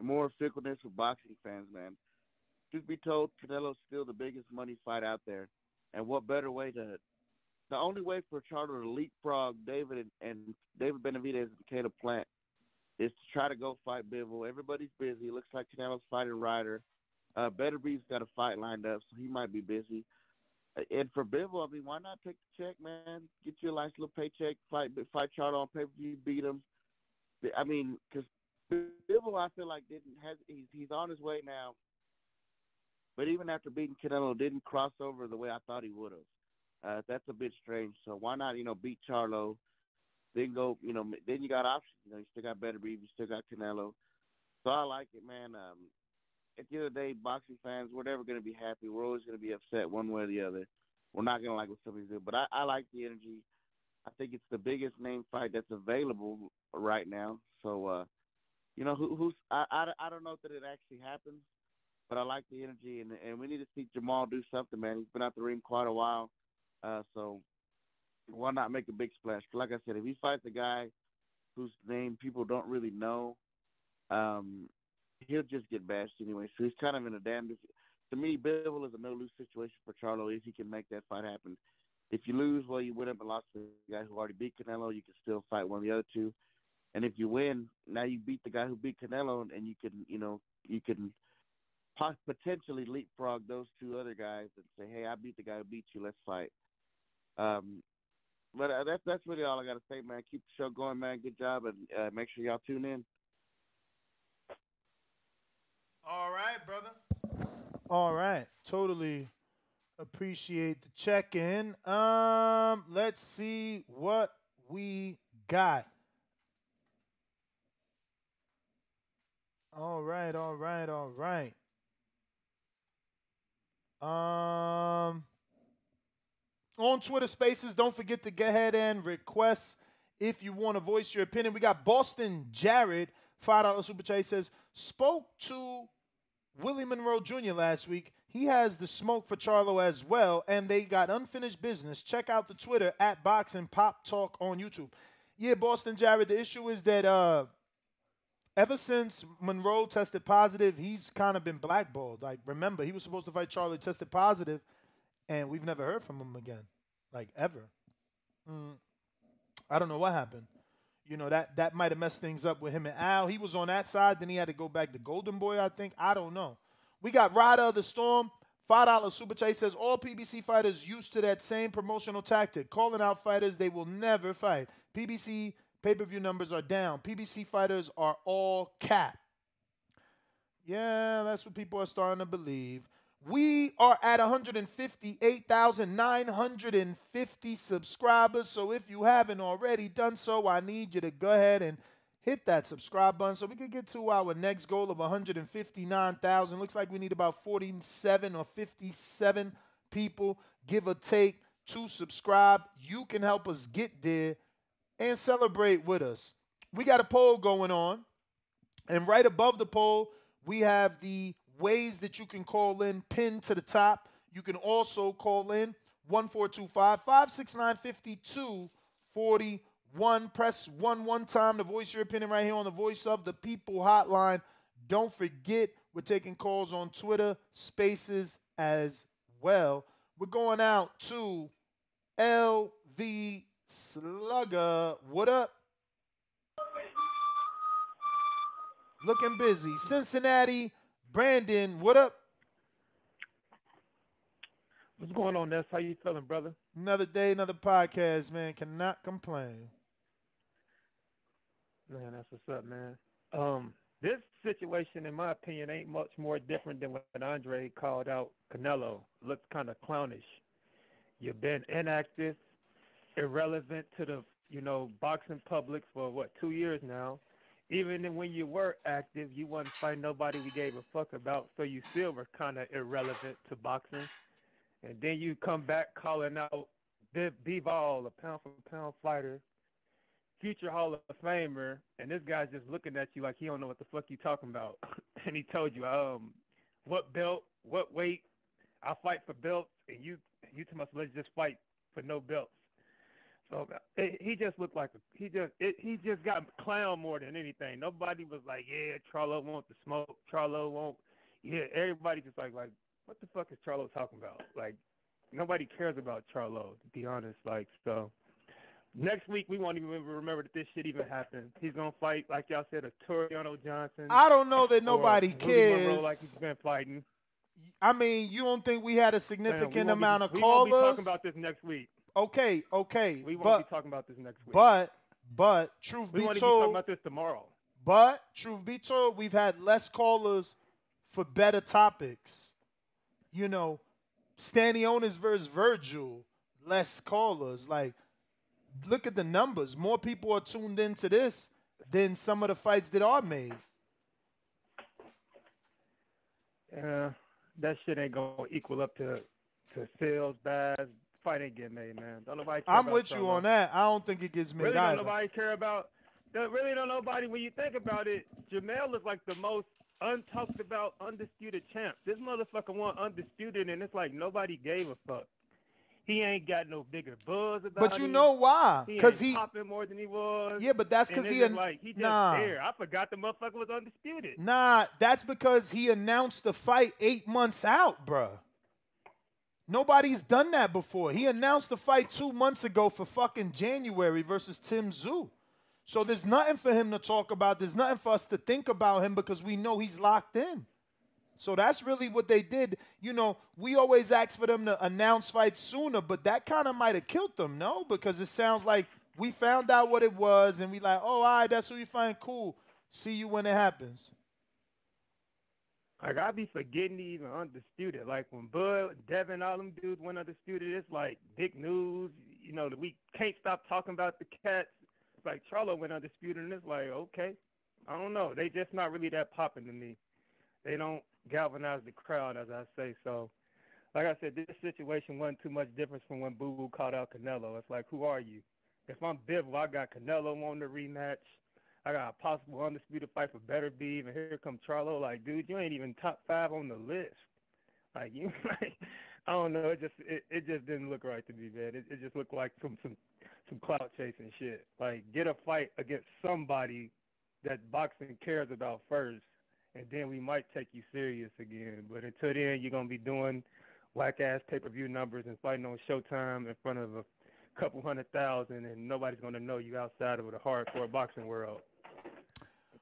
more fickleness for boxing fans, man. Truth be told, Canelo's still the biggest money fight out there, and what better way to? The only way for Charlo to leapfrog David and, and David Benavidez and Caleb Plant is to try to go fight Bivol. Everybody's busy. It looks like Canelo's fighting Ryder. Uh, Beterbiev's got a fight lined up, so he might be busy. Uh, And for Bivol, I mean, why not take the check, man? Get you a nice little paycheck, fight fight Charlo on pay per view, beat him. I mean, because Bivol, I feel like didn't has he's he's on his way now. But even after beating Canelo, didn't cross over the way I thought he would have. Uh, that's a bit strange. So why not, you know, beat Charlo, then go, you know, then you got options. You know, you still got Beterbiev, you still got Canelo. So I like it, man. Um, at the end of the day, boxing fans, we're never going to be happy. We're always going to be upset one way or the other. We're not going to like what somebody's doing. But I, I like the energy. I think it's the biggest name fight that's available right now. So, uh, you know, who, who's I, I, I don't know that it actually happens, but I like the energy, and and we need to see Jermall do something, man. He's been out the ring quite a while, uh, so why not make a big splash? Like I said, if he fights a guy whose name people don't really know, um, he'll just get bashed anyway. So he's kind of in a damn. To me, Bivol is a no lose situation for Charlo if he can make that fight happen. If you lose, well, you went up and lost to the guy who already beat Canelo. You can still fight one of the other two. And if you win, now you beat the guy who beat Canelo, and you can, you know, you can potentially leapfrog those two other guys and say, "Hey, I beat the guy who beat you. Let's fight." Um, but uh, that's that's really all I got to say, man. Keep the show going, man. Good job, and uh, make sure y'all tune in. All right, brother. All right. Totally appreciate the check in. Um, let's see what we got. All right, all right, all right. Um on Twitter Spaces, don't forget to go ahead and request if you want to voice your opinion. We got Boston Jared, $5 super chat. He says, spoke to Willie Monroe Jr. last week. He has the smoke for Charlo as well, and they got unfinished business. Check out the Twitter at Boxing Pop Talk on YouTube. Yeah, Boston Jared, the issue is that uh ever since Monroe tested positive, he's kind of been blackballed. Like, remember, he was supposed to fight Charlo, tested positive, and we've never heard from him again, like ever. Mm, I don't know what happened. You know that that might have messed things up with him and Al. He was on that side, then he had to go back to Golden Boy. I think I don't know. We got Rider of the Storm. Five dollar super chat says all PBC fighters used to that same promotional tactic, calling out fighters they will never fight. PBC pay per view numbers are down. PBC fighters are all cap. Yeah, that's what people are starting to believe. We are at 158,950 subscribers. So if you haven't already done so, I need you to go ahead and hit that subscribe button so we can get to our next goal of 159,000. Looks like we need about 47 or 57 people, give or take, to subscribe. You can help us get there and celebrate with us. We got a poll going on, and right above the poll, we have the ways that you can call in pinned to the top. You can also call in 1425 569 5241. Press 1 one time to voice your opinion right here on the Voice of the People hotline. Don't forget, we're taking calls on Twitter Spaces as well. We're going out to LV Slugger. What up? Looking busy. Cincinnati. Brandon, what up? What's going on, Ness? How you feeling, brother? Another day, another podcast, man. Cannot complain. Man, that's what's up, man. Um, this situation, in my opinion, ain't much more different than when Andre called out Canelo. Looks kind of clownish. You've been inactive, irrelevant to the you know boxing public for what two years now. Even when you were active, you wasn't fighting nobody we gave a fuck about, so you still were kind of irrelevant to boxing. And then you come back calling out Bivol, a pound for pound fighter, future Hall of Famer, and this guy's just looking at you like he don't know what the fuck you talking about, and he told you, um, what belt, what weight, I'll fight for belts, and you you tell us let's just fight for no belts. So it, he just looked like a, he just it, he just got clown more than anything. Nobody was like, yeah, Charlo wants the smoke, Charlo won't. Yeah, everybody just like like what the fuck is Charlo talking about? Like nobody cares about Charlo to be honest. Like so. Next week we won't even remember that this shit even happened. He's gonna fight, like y'all said, a Tureano Johnson. I don't know that nobody cares. Monroe like he's been fighting. I mean, you don't think we had a significant won't amount be, of we won't be talking about this next week. Okay, okay, We won't but be talking about this next week. but but truth we be won't even be talking about this tomorrow. but truth be told, we've had less callers for better topics. You know, Stanionis versus Vergil, less callers. Like, look at the numbers. More people are tuned into this than some of the fights that are made. Yeah, that shit ain't gonna equal up to to sales, Baz. Fight ain't getting made, man. Don't nobody. Care I'm with you on that. I don't think it gets made Really don't nobody care about. Really don't nobody. When you think about it, Jermell is like the most untalked about undisputed champ. This motherfucker won undisputed, and it's like nobody gave a fuck. He ain't got no bigger buzz about But you it. know why? He 'Cause ain't he- popping more than he was. Yeah, but that's because he an- like he just nah. there. I forgot the motherfucker was undisputed. Nah, that's because he announced the fight eight months out, bruh. Nobody's done that before. He announced the fight two months ago for fucking January versus Tim Tszyu. So there's nothing for him to talk about. There's nothing for us to think about him because we know he's locked in. So that's really what they did. You know, we always ask for them to announce fights sooner, but that kind of might have killed them, no? Because it sounds like we found out what it was and we like, oh, all right, that's who you find cool. See you when it happens. Like I be forgetting to even undisputed. Like when Bud, Devin, all them dudes went undisputed, it's like big news. You know, we can't stop talking about the cats. It's like Charlo went undisputed, and it's like okay, I don't know. They just not really that popping to me. They don't galvanize the crowd, as I say. So, like I said, this situation wasn't too much different from when Boo Boo called out Canelo. It's like, who are you? If I'm Bivol, I got Canelo on the rematch. I got a possible undisputed fight for Beterbiev, and here comes Charlo. Like, dude, you ain't even top five on the list. Like you, like, I don't know. It just it, it just didn't look right to me, man. It, it just looked like some some some clout chasing shit. Like, get a fight against somebody that boxing cares about first, and then we might take you serious again. But until then, you're gonna be doing whack ass pay per view numbers and fighting on Showtime in front of a couple hundred thousand, and nobody's gonna know you outside of the hardcore boxing world.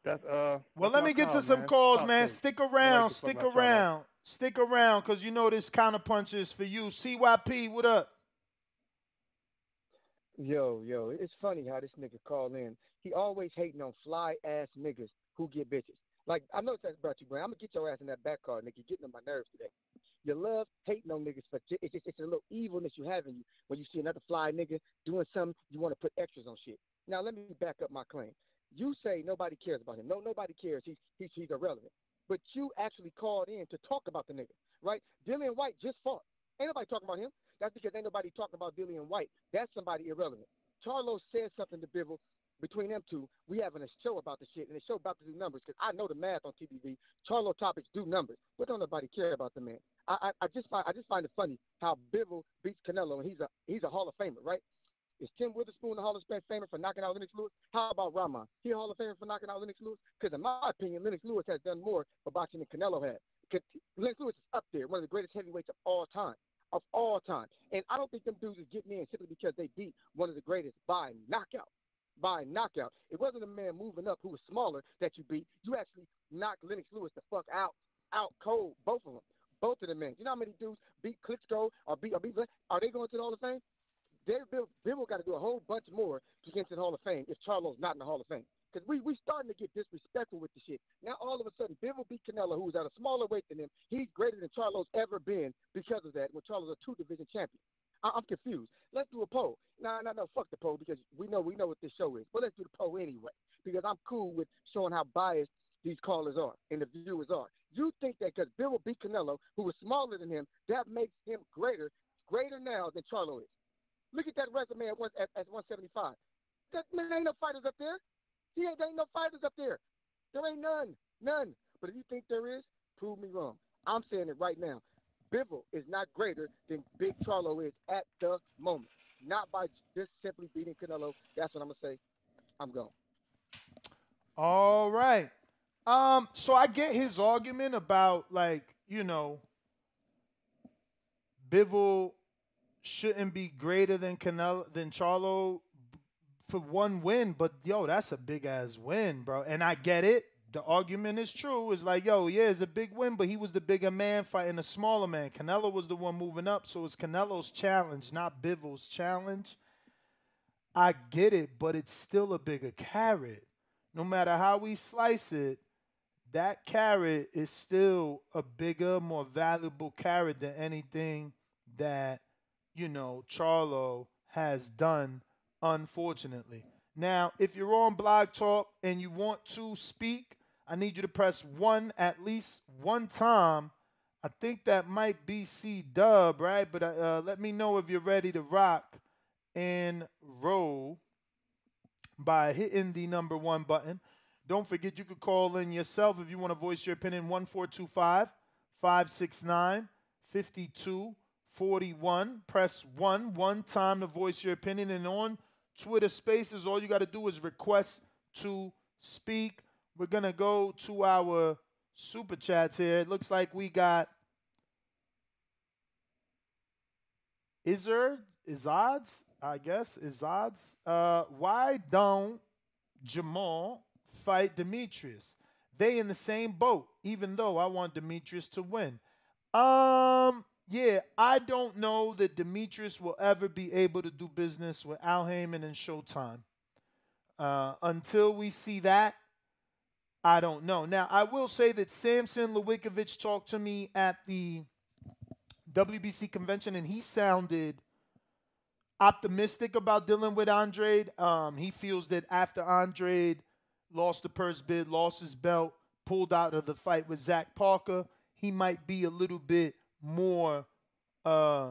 That's uh. Well, that's let me get call, to some man. calls, man. to Stick me. I like around, stick about Charlo. around, stick around, cause you know this counter punches for you. CYP, what up? Yo, yo, it's funny how this nigga call in. He always hating on fly ass niggas who get bitches. Like I know that's about you, Brian. I'm gonna get your ass in that back car, nigga. You're getting on my nerves today. You love hating on niggas for j- it's just it's a little evilness you have in you when you see another fly nigga doing something you want to put extras on shit. Now let me back up my claim. You say nobody cares about him. No, nobody cares. He's he's he's irrelevant. But you actually called in to talk about the nigga, right? Dillian Whyte just fought. Ain't nobody talking about him. That's because ain't nobody talking about Dillian Whyte. That's somebody irrelevant. Charlo said something to Bivol. Between them two, we having a show about the shit, and the show about to do numbers because I know the math on TBV. Charlo topics do numbers, but don't nobody care about the man. I, I, I just find I just find it funny how Bivol beats Canelo, and he's a he's a Hall of Famer, right? Is Tim Witherspoon the Hall of Famer for knocking out Lennox Lewis? How about Rahman? He Hall of Famer for knocking out Lennox Lewis? Because in my opinion, Lennox Lewis has done more for boxing than Canelo. 'Cause Lennox Lewis is up there, one of the greatest heavyweights of all time. Of all time. And I don't think them dudes is getting in simply because they beat one of the greatest by knockout. By knockout. It wasn't a man moving up who was smaller that you beat. You actually knocked Lennox Lewis the fuck out. Out cold, both of them. Both of them men. You know how many dudes beat Klitschko or beat or beat are they going to the Hall of Fame? Bill got to do a whole bunch more to get into the Hall of Fame if Charlo's not in the Hall of Fame. Because we we starting to get disrespectful with the shit. Now all of a sudden, Bivol beat Canelo, who's at a smaller weight than him. He's greater than Charlo's ever been because of that. When Charlo's a two division champion, I, I'm confused. Let's do a poll. No, no, no, fuck the poll because we know we know what this show is. But let's do the poll anyway because I'm cool with showing how biased these callers are and the viewers are. You think that because Bivol beat Canelo, who was smaller than him, that makes him greater, greater now than Charlo is. Look at that resume at, one, at, at 175. That man ain't no fighters up there. He ain't, there ain't no fighters up there. There ain't none. None. But if you think there is, prove me wrong. I'm saying it right now. Bivol is not greater than Big Charlo is at the moment. Not by just simply beating Canelo. That's what I'm gonna say. I'm gone. All right. Um, so I get his argument about like, you know, Bivol shouldn't be greater than Canelo than Charlo for one win, but yo, that's a big ass win, bro. And I get it. The argument is true. It's like, yo, yeah, it's a big win, but he was the bigger man fighting a smaller man. Canelo was the one moving up, so it's Canelo's challenge, not Bivol's challenge. I get it, but it's still a bigger carrot. No matter how we slice it, that carrot is still a bigger, more valuable carrot than anything that, you know, Charlo has done, unfortunately. Now, if you're on Blog Talk and you want to speak, I need you to press one at least one time. I think that might be C Dub, right? But uh, let me know if you're ready to rock and roll by hitting the number one button. Don't forget you could call in yourself if you want to voice your opinion 1425 569 5241. Press 1 one time to voice your opinion. And on Twitter Spaces, all you got to do is request to speak. We're going to go to our super chats here. It looks like we got Izzard, Izads, I guess, Izads. Uh, why don't Jamal fight Demetrius? They in the same boat, even though I want Demetrius to win. Um, yeah, I don't know that Demetrius will ever be able to do business with Al Haymon and Showtime. Uh, until we see that, I don't know. Now, I will say that Sampson Lewkowicz talked to me at the WBC convention, and he sounded optimistic about dealing with Andrade. Um, he feels that after Andrade lost the purse bid, lost his belt, pulled out of the fight with Zach Parker, he might be a little bit more uh,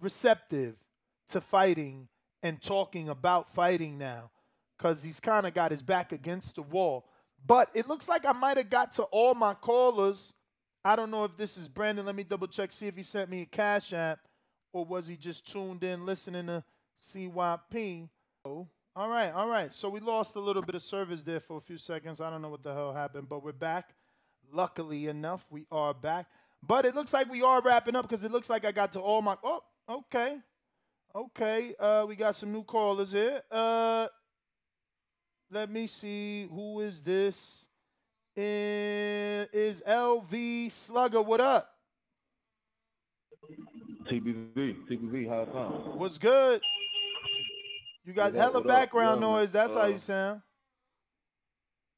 receptive to fighting and talking about fighting now because he's kind of got his back against the wall. But it looks like I might have got to all my callers. I don't know if this is Brandon. Let me double check, see if he sent me a cash app or was he just tuned in listening to CYP? Oh, all right, all right. So we lost a little bit of service there for a few seconds. I don't know what the hell happened, but we're back. Luckily enough, we are back. But it looks like we are wrapping up because it looks like I got to all my. Oh, okay. Okay. Uh, we got some new callers here. Uh, let me see. Who is this? Eh, Is LV Slugger? What up? TBV, TBV, how it sound? What's good? You got hella background Yeah, noise. That's how Uh, you sound.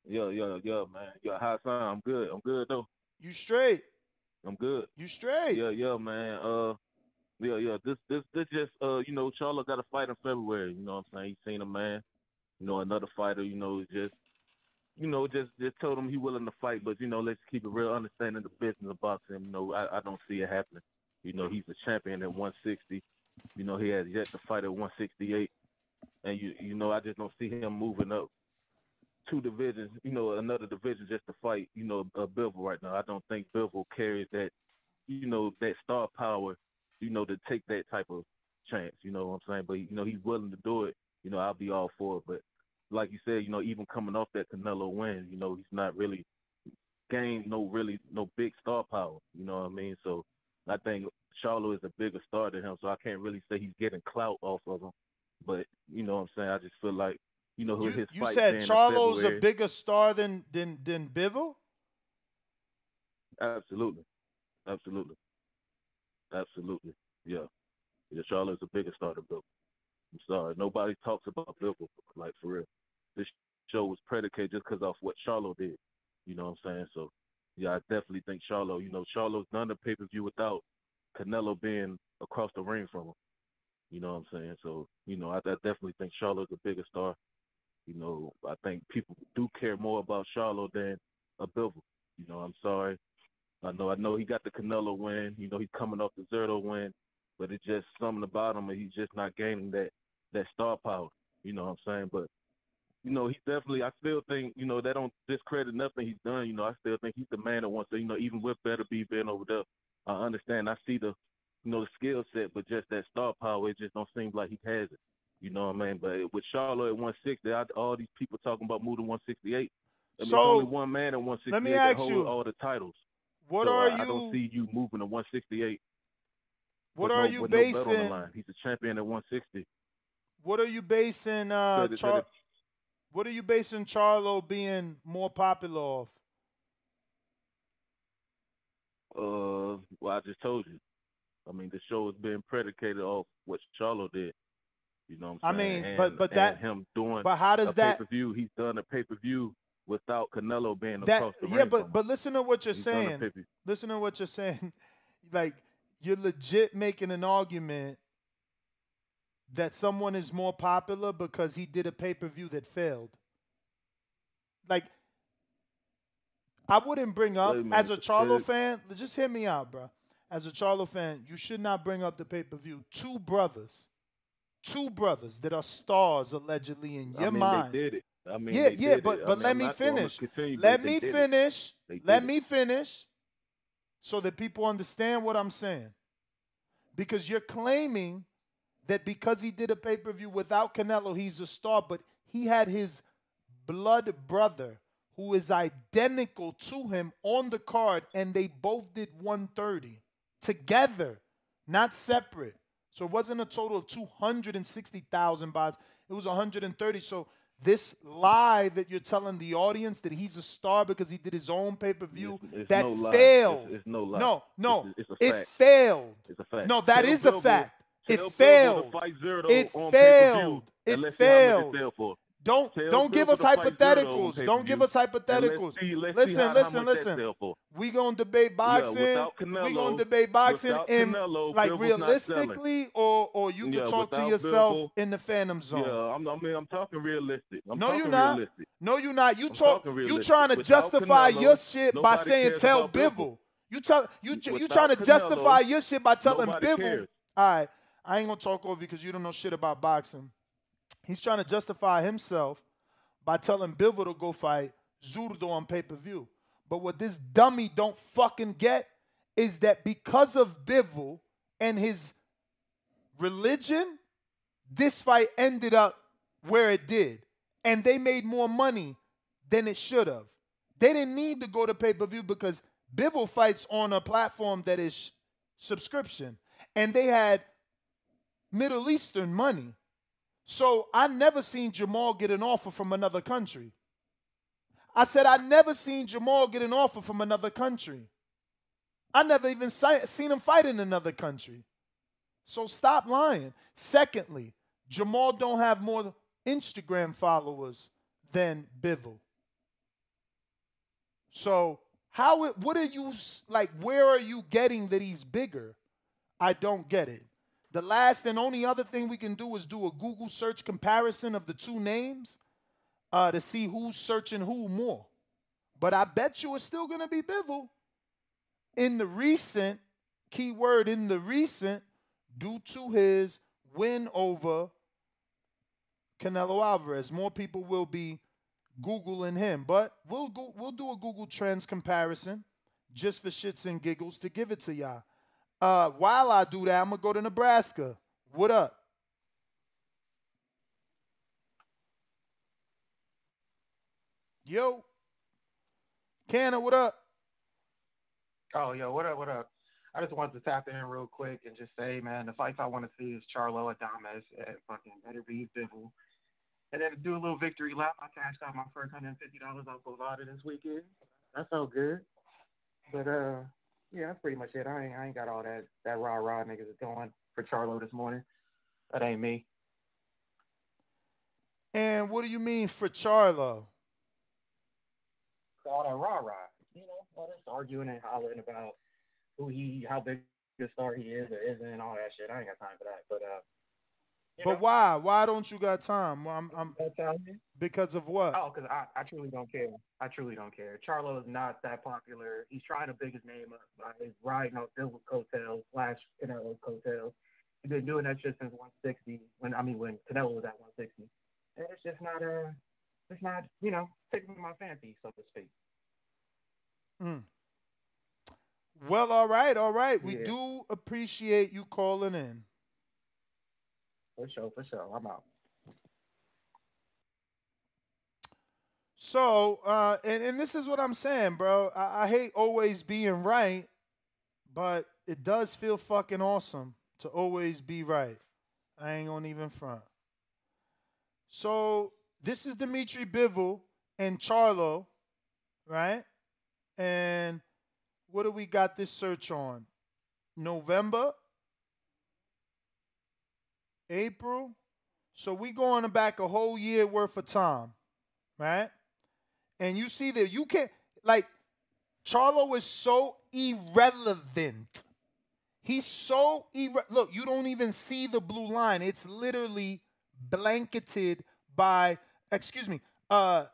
Yeah, yeah, yeah, man. Yeah, how it sound? I'm good. I'm good though. You straight? I'm good. You straight? Yeah, yeah, man. Uh, yeah, yeah. This, this, this just, uh, you know, Charlo got a fight in February. You know what I'm saying? He seen a man. You know, another fighter. You know, just, you know, just, just told him he willing to fight, but you know, let's keep it real. Understanding the business of boxing. You know, I, I don't see it happening. You know, he's a champion at 160. You know, he has yet to fight at 168, and you, you know, I just don't see him moving up two divisions, you know, another division just to fight, you know, uh, Bivol right now. I don't think Bivol carries that, you know, that star power, you know, to take that type of chance. You know what I'm saying? But you know, he's willing to do it. You know, I'll be all for it. But like you said, you know, even coming off that Canelo win, you know, he's not really gained no really no big star power. You know what I mean? So I think Charlo is a bigger star than him. So I can't really say he's getting clout off of him. But you know what I'm saying? I just feel like you know, his You fight said Charlo's a bigger star than than than Bivol. Absolutely, absolutely, absolutely. Yeah, yeah. Charlo's a bigger star than Bill. I'm sorry, nobody talks about Bill like for real. This show was predicated just because of what Charlo did. You know what I'm saying? So, yeah, I definitely think Charlo. You know, Charlo's done the pay per view without Canelo being across the ring from him. You know what I'm saying? So, you know, I, I definitely think Charlo's a bigger star. You know, I think people do care more about Charlo than a Bivol. You know, I'm sorry. I know, I know he got the Canelo win. You know, he's coming off the Zurdo win, but it's just something about him, and he's just not gaining that that star power. You know what I'm saying? But you know, he definitely. I still think you know that don't discredit nothing he's done. You know, I still think he's the man that wants to. You know, even with Beterbiev being over there, I understand. I see the, you know, the skill set, but just that star power, it just don't seem like he has it. You know what I mean? But with Charlo at 160, I, all these people talking about moving to 168. I So, it's only one man at 168 let me that ask hold you, all the titles. what So are I, I don't see you moving to 168. What are no, you with no basing- He's a champion at 160. What are you basing uh said Char- What are you basing Charlo being more popular off? Uh, well, I just told you. I mean, the show has been predicated off what Charlo did. You know what I I'm saying? mean, and, but- but that- him doing but how does that- pay-per-view? He's done a pay-per-view without Canelo being That across the yeah, but but listen to what you're He's saying. Listen to what you're saying. Like you're legit making an argument that someone is more popular because he did a pay per view that failed. Like I wouldn't bring up Wait as a Charlo fan. Just hear me out, bro. As a Charlo fan, you should not bring up the pay per view. Two brothers, two brothers that are stars allegedly in I your mean, mind. they did it. I mean, yeah, yeah, but it. I but mean, let me finish. continue, let me finish. Let me finish, so that people understand what I'm saying. Because you're claiming that because he did a pay per view without Canelo, he's a star, but he had his blood brother who is identical to him on the card, and they both did 130 together, not separate. So it wasn't a total of 260,000 buys. It was 130. So this lie that you're telling the audience that he's a star because he did his own pay-per-view, It's that no failed. It's, it's no lie. No, no, It's, it's a it failed. It's a fact. No, that Tell is a Billboard- fact. It tell failed. to fight Zurdo It failed. It and let's see how much failed. It sell for. Don't Tell don't give us to fight Zurdo on hypotheticals. Don't give us and let's hypotheticals. see- let's listen, listen, listen. We gonna debate boxing. without we gonna debate boxing without in Canelo, like realistically, or or you can Yeah, talk to yourself in the Phantom Zone. Yeah, I'm, I mean, I'm talking realistic. I'm no, talking you're not. realistic. No, you're not. You I'm talk. You trying to Without justify Canelo, your shit by saying tell. Bivol. You tell you you trying to Canelo, justify your shit by telling cares. All right, I ain't gonna talk over you because you don't know shit about boxing. He's trying to justify himself by telling Bivol to go fight Zurdo on pay per view. But what this dummy don't fucking get is that because of Bivol and his religion, this fight ended up where it did. And they made more money than it should have. They didn't need to go to pay per view because Bivol fights on a platform that is subscription. And they had Middle Eastern money. So I never seen Jamal get an offer from another country. I said I never seen Jamal get an offer from another country. I never even seen him fight in another country. So stop lying. Secondly, Jamal don't have more Instagram followers than Bivol. So how what are you like where are you getting that he's bigger? I don't get it. The last and only other thing we can do is do a Google search comparison of the two names uh, to see who's searching who more. But I bet you it's still going to be Bivol. In the recent, keyword in the recent, due to his win over Canelo Alvarez, more people will be Googling him. But we'll go, we'll do a Google Trends comparison just for shits and giggles to give it to y'all. Uh, while I do that, I'm gonna go to Nebraska. What up? Yo, Canna, what up? Oh, yo, what up, what up? I just wanted to tap in real quick and just say, man, the fights I want to see is Charlo Adames and fucking Beterbiev Bivol. And then do a little victory lap. I cashed out my first hundred and fifty dollars off Bovada this weekend. That felt good. But uh, yeah, that's pretty much it. I ain't, I ain't got all that that rah rah niggas is going for Charlo this morning. That ain't me. And what do you mean for Charlo? all that rah rah. You know, all this arguing and hollering about who he, how big a star he is or isn't, and all that shit. I ain't got time for that. But uh, you But know, why? Why don't you got time? I'm, I'm Don't tell me. because of what? Oh, because I, I truly don't care. I truly don't care. Charlo is not that popular. He's trying to big his name up by riding off Bill coattails slash Canelo coattails. He's been doing that shit since 160. When I mean when Canelo was at 160. and it's just not a, it's not you know tickling my fancy so to speak. Mm. Well, all right, all right. We Yeah. do appreciate you calling in. For sure, for sure. I'm out. So, uh, and, and this is what I'm saying, bro. I, I hate always being right, but it does feel fucking awesome to always be right. I ain't gonna even front. So, this is Dmitry Bivol and Charlo, right? And what do we got this search on? November, April. So we going back a whole year worth of time, right? And you see that you can't like Charlo is so irrelevant. He's so irre- look. You don't even see the blue line. It's literally blanketed by. Excuse me. Uh,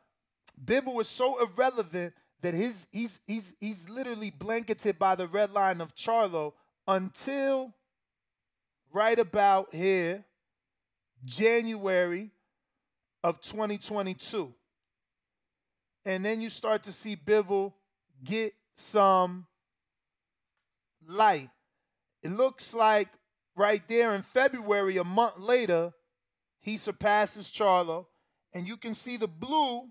Bivol is so irrelevant that his he's he's he's literally blanketed by the red line of Charlo until right about here, January of 2022. And then you start to see Bivol get some light. It looks like right there in February, a month later, he surpasses Charlo. And you can see the blue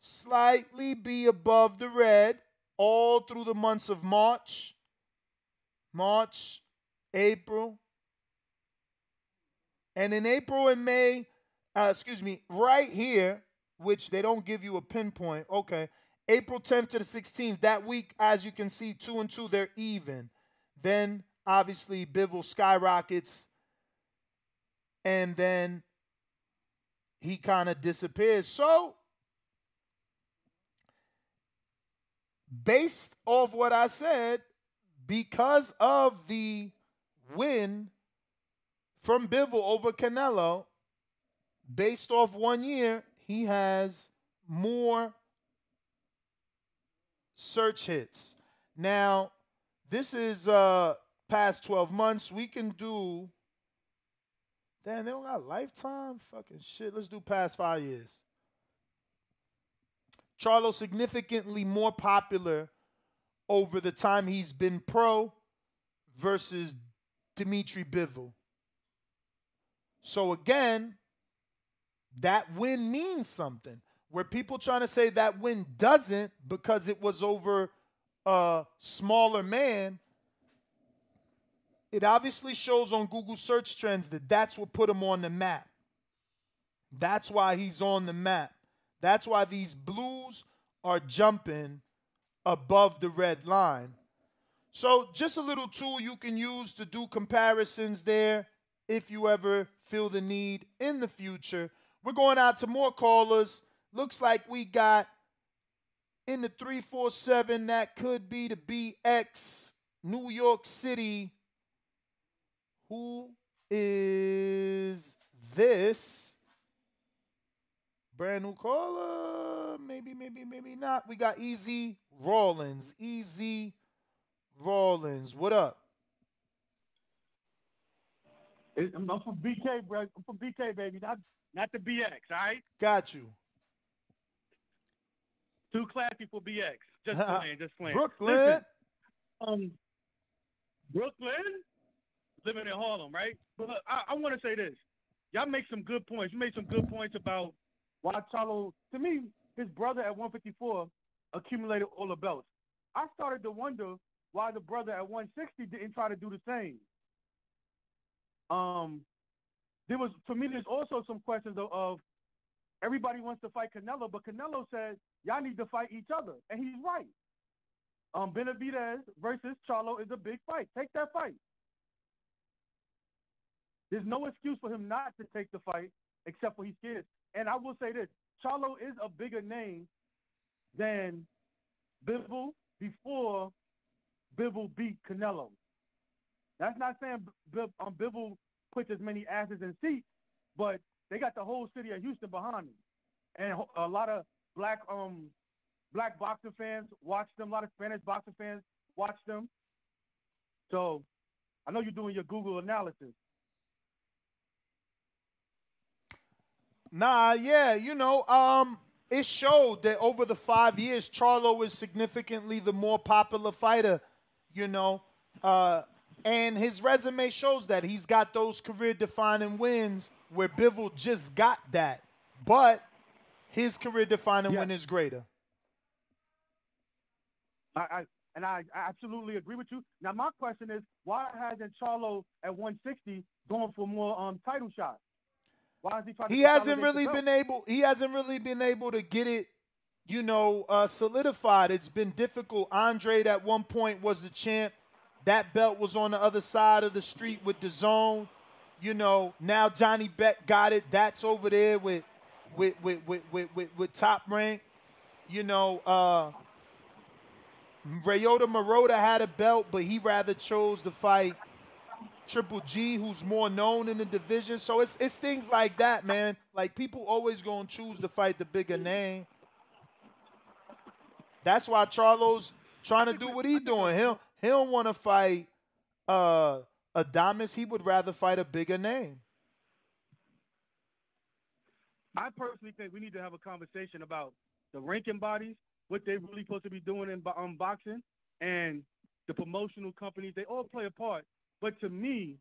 slightly be above the red all through the months of March, March, April. And in April and May, uh, excuse me, right here, which they don't give you a pinpoint. Okay. April 10th to the 16th, that week, as you can see, two and two, they're even. Then obviously Bivol skyrockets. And then he kind of disappears. So, based off what I said, because of the win from Bivol over Canelo, based off one year, he has more search hits. Now, this is uh past 12 months. We can do Damn, they don't got lifetime? Fucking shit. Let's do past five years. Charlo significantly more popular over the time he's been pro versus Dmitry Bivol. So again, that win means something. Where people trying to say that win doesn't because it was over a smaller man, it obviously shows on Google search trends that that's what put him on the map. That's why he's on the map. That's why these blues are jumping above the red line. So, just a little tool you can use to do comparisons there if you ever feel the need in the future. We're going out to more callers. Looks like we got in the 347 that could be the BX New York City. Who is this? Brand new caller? Maybe, maybe, maybe not. We got Easy Rollins. Easy Rollins. What up? I'm, I'm from BK, bro. I'm from BK, baby, not not the BX. All right, Got you. too classy for BX. Just playing, just playing. Brooklyn. Listen, um, Brooklyn, living in Harlem, right? But look, I, I want to say this. Y'all make some good points. You made some good points about why Charlo. To me, his brother at 154 accumulated all the belts. I started to wonder why the brother at 160 didn't try to do the same. Um, there was for me. There's also some questions of, of everybody wants to fight Canelo, but Canelo said y'all need to fight each other, and he's right. Um, Benavidez versus Charlo is a big fight. Take that fight. There's no excuse for him not to take the fight, except for he's scared. And I will say this: Charlo is a bigger name than Bivol before Bivol beat Canelo. That's not saying um, Bivol puts as many asses in seats, but they got the whole city of Houston behind them, and a lot of black um black boxing fans watch them. A lot of Spanish boxing fans watch them. So I know you're doing your Google analysis. Nah, yeah, you know, um, it showed that over the five years, Charlo is significantly the more popular fighter, you know. Uh, and his resume shows that he's got those career defining wins where Bivol just got that. But his career defining win is greater. I, I and I, I absolutely agree with you. Now my question is, why hasn't Charlo at 160 going for more um title shots? Why is he trying? He to hasn't really been able he hasn't really been able to get it, you know, uh, solidified. It's been difficult. Andrade at one point was the champ. That belt was on the other side of the street with DAZN. You know, now Janibek got it. That's over there with with with with with, with, with top rank. You know, uh Ryota Murata had a belt, but he rather chose to fight Triple G, who's more known in the division. So it's it's things like that, man. Like people always gonna choose to fight the bigger name. That's why Charlo's trying to do what he doing. He'll he don't want to fight uh Adames. He would rather fight a bigger name. I personally think we need to have a conversation about the ranking bodies, what they're really supposed to be doing in um, boxing, and the promotional companies. They all play a part. But to me,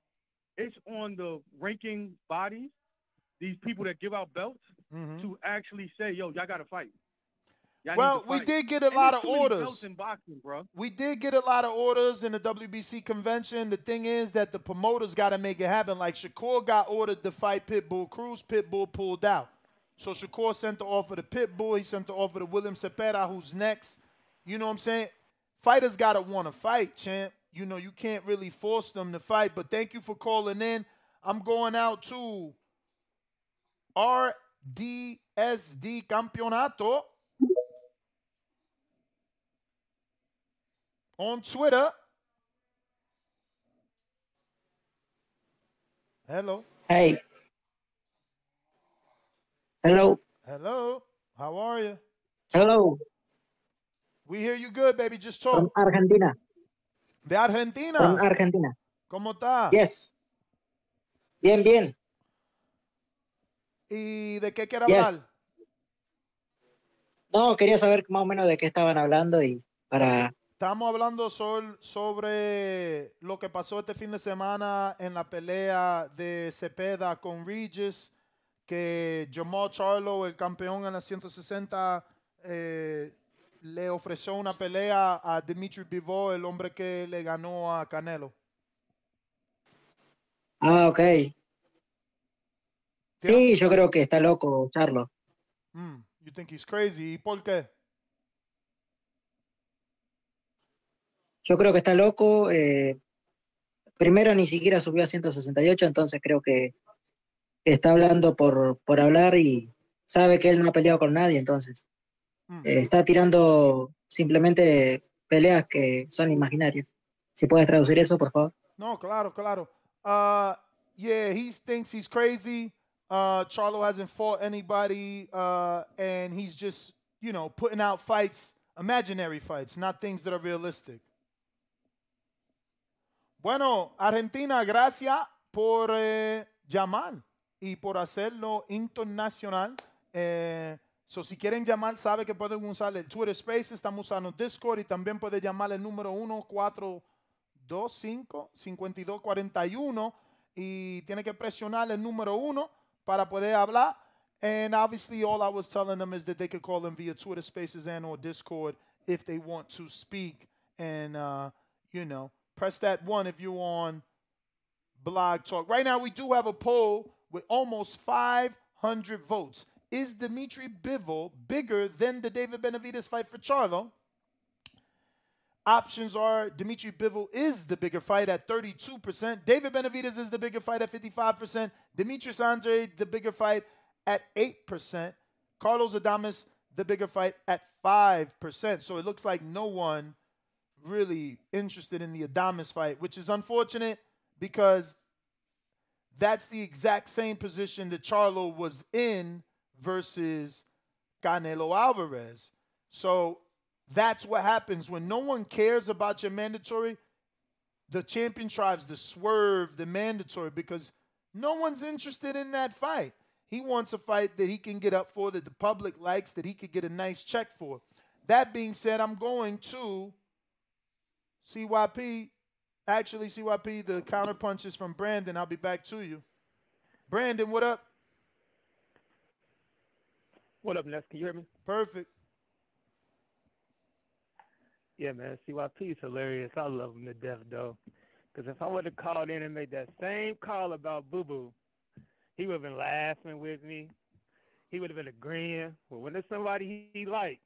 it's on the ranking bodies, these people that give out belts, to actually say, "Yo, y'all got to fight." Well, we did get a And lot of orders. boxing. We did get a lot of orders in the WBC convention. The thing is that the promoters got to make it happen. Like Shakur got ordered to fight Pitbull Cruz. Pitbull pulled out. So Shakur sent the offer to Pitbull. He sent the offer to William Zepeda, who's next. You know what I'm saying? Fighters got to want to fight, champ. You know, you can't really force them to fight. But thank you for calling in. I'm going out to RDSD Campeonato on Twitter. Hello. Hey. Hello. Hello. How are you? Hello. We hear you good, baby. Just talk. From Argentina. De Argentina. From Argentina. ¿Cómo está? Yes. Bien, bien. ¿Y de qué quiere Yes. hablar? No, quería saber más o menos de qué estaban hablando y para... Estamos hablando sol- sobre lo que pasó este fin de semana en la pelea de Cepeda con Regis, que Jamal Charlo, el campeón en la 160, eh, le ofreció una pelea a Dimitri Bivol, el hombre que le ganó a Canelo. Ah, ok. Sí, yo creo que está loco, Charlo. Mm, you think he's crazy? ¿Y por qué? Yo creo que está loco. eh, primero ni siquiera subió a 168, entonces creo que está hablando por, por hablar y sabe que él no ha peleado con nadie, entonces eh, está tirando simplemente peleas que son imaginarias. Si puedes traducir eso, por favor. No, claro, claro. Uh, yeah, he thinks he's crazy. Uh, Charlo hasn't fought anybody, uh, and he's just, you know, putting out fights, imaginary fights, not things that are realistic. Bueno, Argentina, gracias por eh, llamar y por hacerlo internacional. Eh, so, si quieren llamar, sabe que pueden usar el Twitter Space, estamos usando Discord y también puede llamar el número 1-425-5241 y tiene que presionar el número 1 para poder hablar. And obviously, all I was telling them is that they could call them via Twitter Spaces and or Discord if they want to speak. And, uh, you know, press that one if you're on Blog Talk. Right now, we do have a poll with almost 500 votes. Is Dmitry Bivol bigger than the David Benavidez fight for Charlo? Options are Dmitry Bivol is the bigger fight at 32%. David Benavidez is the bigger fight at 55%. Demetrius Andrade, the bigger fight at 8%. Carlos Adames, the bigger fight at 5%. So it looks like no one really interested in the Adames fight, which is unfortunate because that's the exact same position that Charlo was in versus Canelo Alvarez. So that's what happens when no one cares about your mandatory. The champion tries to swerve the mandatory because no one's interested in that fight. He wants a fight that he can get up for, that the public likes, that he could get a nice check for. That being said, I'm going to CYP. Actually, CYP, the counter punches from Brandon. I'll be back to you. Brandon, what up? What up, Ness? Can you hear me? Perfect. Yeah, man. CYP is hilarious. I love him to death, though. Because if I would have called in and made that same call about Boo Boo, he would have been laughing with me. He would have been agreeing. Well, when there's somebody he, he like,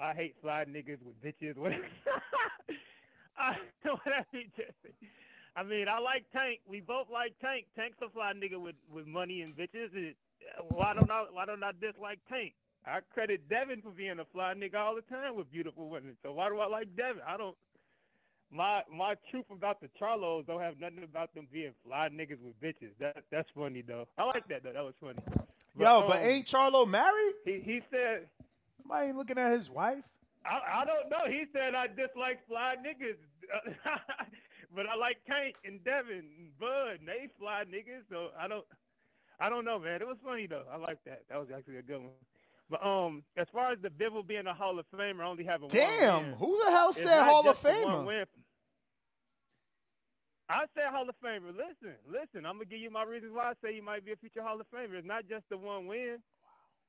I hate fly niggas with bitches. Whatever. I, whatever he I mean, I like Tank. We both like Tank. Tank's a fly nigga with, with money and bitches. It, why don't I why don't I dislike Tank? I credit Devin for being a fly nigga all the time with beautiful women. So why do I like Devin? I don't. My my truth about the Charlos don't have nothing about them being fly niggas with bitches. That that's funny though. I like that though. That was funny. Yo, but um, ain't Charlo married? He he said Somebody ain't looking at his wife. I, I don't know. He said I dislike fly niggas, but I like Tank and Devin and Bud. And they fly niggas, so I don't. I don't know, man. It was funny though. I like that. That was actually a good one. But um, as far as the Bivol being a Hall of Famer, I only having one Damn, win, who the hell said Hall of just the one Famer? I said Hall of Famer. Listen, listen. I'm gonna give you my reasons why I say you might be a future Hall of Famer. It's not just the one win.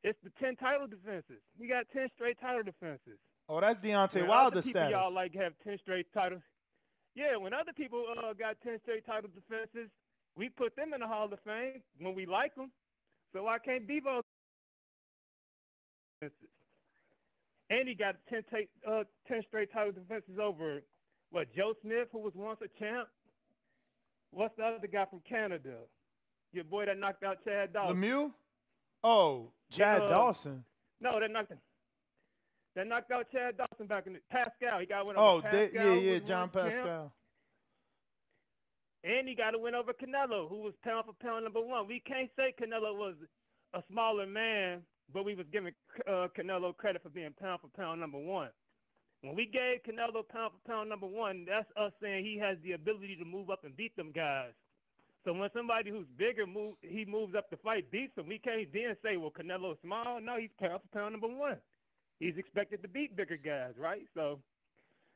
It's the ten title defenses. You got ten straight title defenses. Oh, that's Deontay When Wilder other people status. Y'all like have ten straight titles. Yeah, when other people uh, got ten straight title defenses, we put them in the Hall of Fame when we like them. So why can't defenses? And he got 10, ta- uh, 10 straight title defenses over what Joe Smith, who was once a champ. What's the other guy from Canada? Your boy that knocked out Chad Dawson. Lemieux? Oh, Chad Uh, Dawson. No, that knocked that knocked out Chad Dawson back in the Pascal. He got one Oh, over they, Pascal. yeah, yeah, John champ. Pascal. And he got to win over Canelo, who was pound for pound number one. We can't say Canelo was a smaller man, but we was giving uh, Canelo credit for being pound for pound number one. When we gave Canelo pound for pound number one, that's us saying he has the ability to move up and beat them guys. So when somebody who's bigger move, he moves up to fight, beats him. We can't then say, well, Canelo's small. No, he's pound for pound number one. He's expected to beat bigger guys, right? So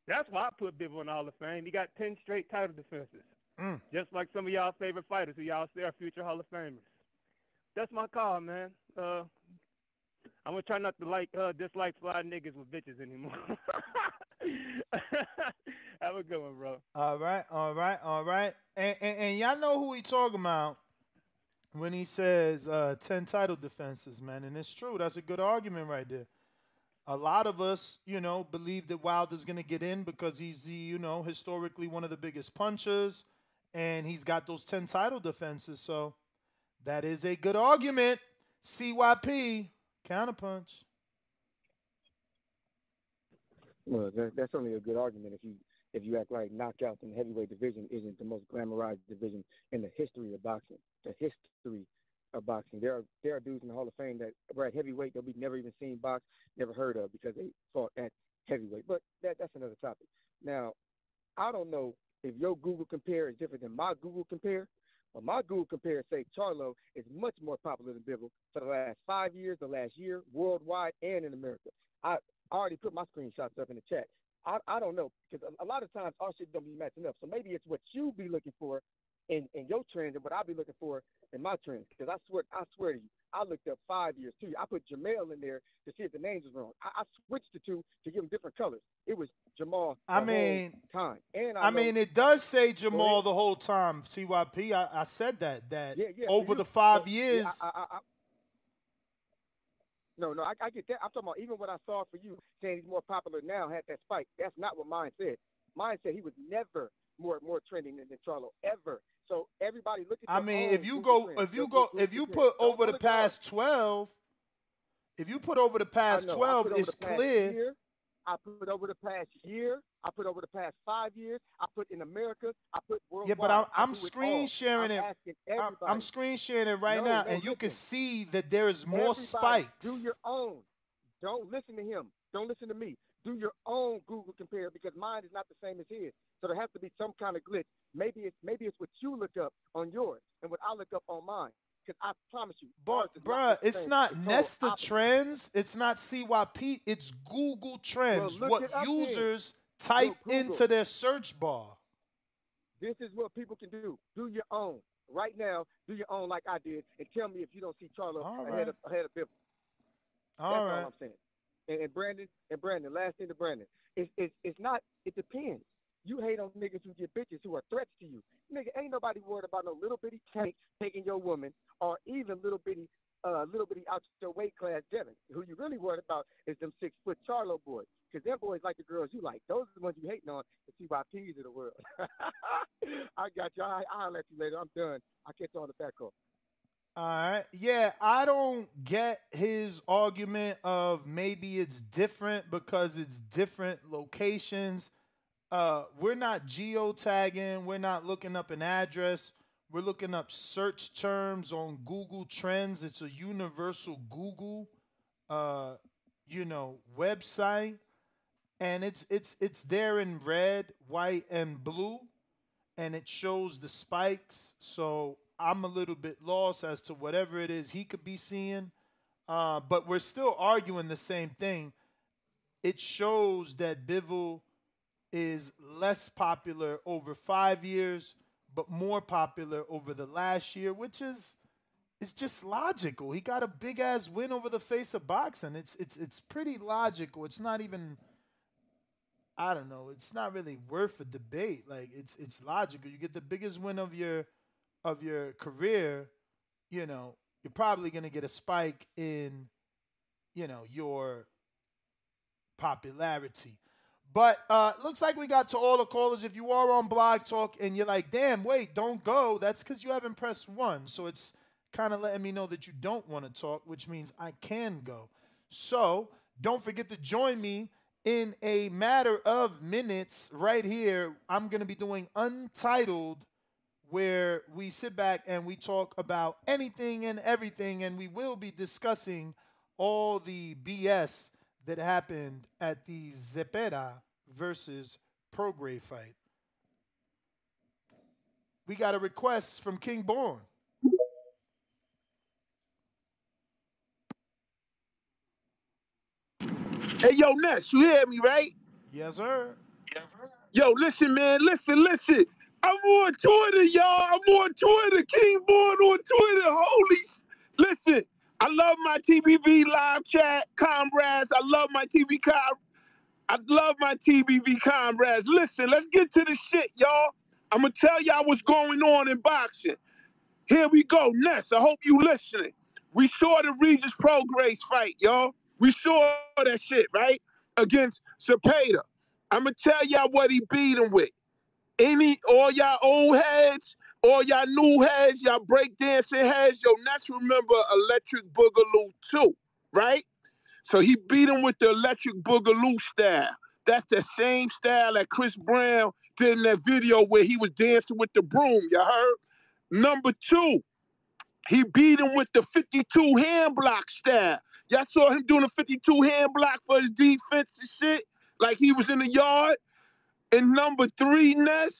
that's why I put Bivol in the Hall of Fame. He got ten straight title defenses, Mm. just like some of y'all favorite fighters who y'all say are future Hall of Famers. That's my call, man. Uh, I'm gonna try not to like uh, dislike fly niggas with bitches anymore. Have a good one, bro. All right, all right, all right. And, and, and y'all know who he talking about when he says uh, 10 title defenses, man. And it's true. That's a good argument right there. A lot of us, you know, believe that Wilder's going to get in because he's the, you know, historically one of the biggest punchers and he's got those 10 title defenses. So that is a good argument. CYP, counterpunch. Well, that, that's only a good argument if you if you act like knockouts in the heavyweight division isn't the most glamorized division in the history of boxing. The history of boxing. There are there are dudes in the Hall of Fame that were at heavyweight that we've never even seen box, never heard of because they fought at heavyweight. But that that's another topic. Now, I don't know if your Google compare is different than my Google compare. But my Google compare say Charlo is much more popular than Bivol for the last five years, the last year, worldwide and in America. I I already put my screenshots up in the chat. I, I don't know because a, a lot of times our shit don't be matching up. So maybe it's what you be looking for in, in your trends and what I be looking for in my trends. Because I swear I swear to you, I looked up five years too. I put Jamel in there to see if the names was wrong. I, I switched the two to give them different colors. It was Jamal. I the mean, time. And I, I mean, it does say Jamal the whole time. CYP. I, I said that that Yeah, yeah, over the five yeah, years. I, I, no, no, I, I get that. I'm talking about even what I saw for you saying he's more popular now had that spike. That's not what mine said. Mine said he was never more more trending than, than Charlo ever. So everybody look at. I mean, if you go, if you go, if you put over the look it up. past twelve, if you put over the past I know. I twelve, it's clear. Year, I put over the past year. I put over the past five years. I put in America. I put worldwide. Yeah, but I'm I'm screen sharing I'm it. I'm. I'm screen sharing it right No, now, and you can see that there is more Everybody, spikes. Do your own. Don't listen to him. Don't listen to me. Do your own Google compare because mine is not the same as his. So there has to be some kind of glitch. Maybe it's maybe it's what you look up on yours and what I look up on mine. Because I promise you, But bruh, it's same. not total Nesta. Trends. It's not CYP. It's Google Trends. what users type into their search bar. This is what people can do. Do your own. Right now, do your own like I did, and tell me if you don't see Charlo All ahead right. of ahead of Bill. All That's right. all I'm saying. And, and Brandon, and Brandon, last thing to Brandon, it's it's it's not. It depends. You hate on niggas who get bitches who are threats to you. Nigga, ain't nobody worried about no little bitty tank taking your woman, or even little bitty, uh, little bitty out your weight class Devin. Who you really worried about is them six foot Charlo boys, because them boys like the girls you like. Those are the ones you hating on, the CYPs of the world. I got you. I, I'll let you later. I'm done. I'll catch you on the back call. All right. Yeah, I don't get his argument of maybe it's different because it's different locations. Uh, we're not geotagging. We're not looking up an address. We're looking up search terms on Google Trends. It's a universal Google, uh, you know, website, and it's it's it's there in red, white, and blue and it shows the spikes. So I'm a little bit lost as to whatever it is he could be seeing. Uh, but we're still arguing the same thing. It shows that Bivol is less popular over five years, but more popular over the last year, which is it's just logical. He got a big ass win over the face of boxing. It's it's it's pretty logical. It's not even I don't know. It's not really worth a debate. Like it's it's logical. You get the biggest win of your of your career, you know, you're probably gonna get a spike in, you know, your popularity. But uh looks like we got to all the callers. If you are on Blog Talk and you're like, damn, wait, don't go, that's because you haven't pressed one. So it's kind of letting me know that you don't want to talk, which means I can go. So don't forget to join me in a matter of minutes right here. I'm going to be doing Untitled, where we sit back and we talk about anything and everything, and we will be discussing all the BS that happened at the Zepeda versus Prograis fight. We got a request from King Born. Hey, yo, Ness, you hear me, right? Yes, sir. Yo, listen, man, listen, listen. I'm on Twitter, y'all. I'm on Twitter. King Born on Twitter. Holy, listen. I love my TBV live chat comrades. I love my TV com. I love my TBV comrades. Listen, let's get to the shit, y'all. I'm gonna tell y'all what's going on in boxing. Here we go, Ness. I hope you listening. We saw the Regis Prograis fight, y'all. We saw that shit, right? Against Zepeda. I'm gonna tell y'all what he beat him with. Any all y'all old heads, all y'all new heads, y'all breakdancing heads, yo, Ness remember Electric Boogaloo too, right? So he beat him with the Electric Boogaloo style. That's the same style that Chris Brown did in that video where he was dancing with the broom. You heard? Number two, he beat him with the 52 hand block style. Y'all saw him doing a 52 hand block for his defense and shit, like he was in the yard. And number three, Ness,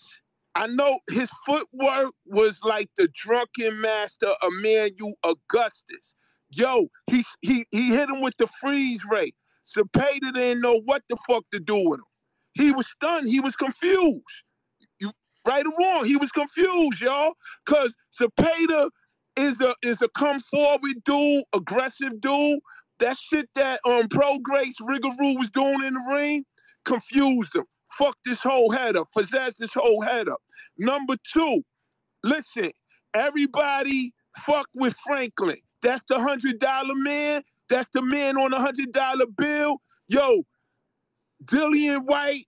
I know his footwork was like the drunken master Emmanuel Augustus. Yo, he he he hit him with the freeze ray. Zepeda didn't know what the fuck to do with him. He was stunned. He was confused. You right or wrong, he was confused, y'all. Cause Zepeda is a is a come forward dude, aggressive dude. That shit that um Pro Grace Rougarou was doing in the ring confused him. Fuck this whole head up. Possess this whole head up. Number two, listen, everybody fuck with Franklin. That's the hundred dollar man. That's the man on the hundred dollar bill. Yo, Dillian Whyte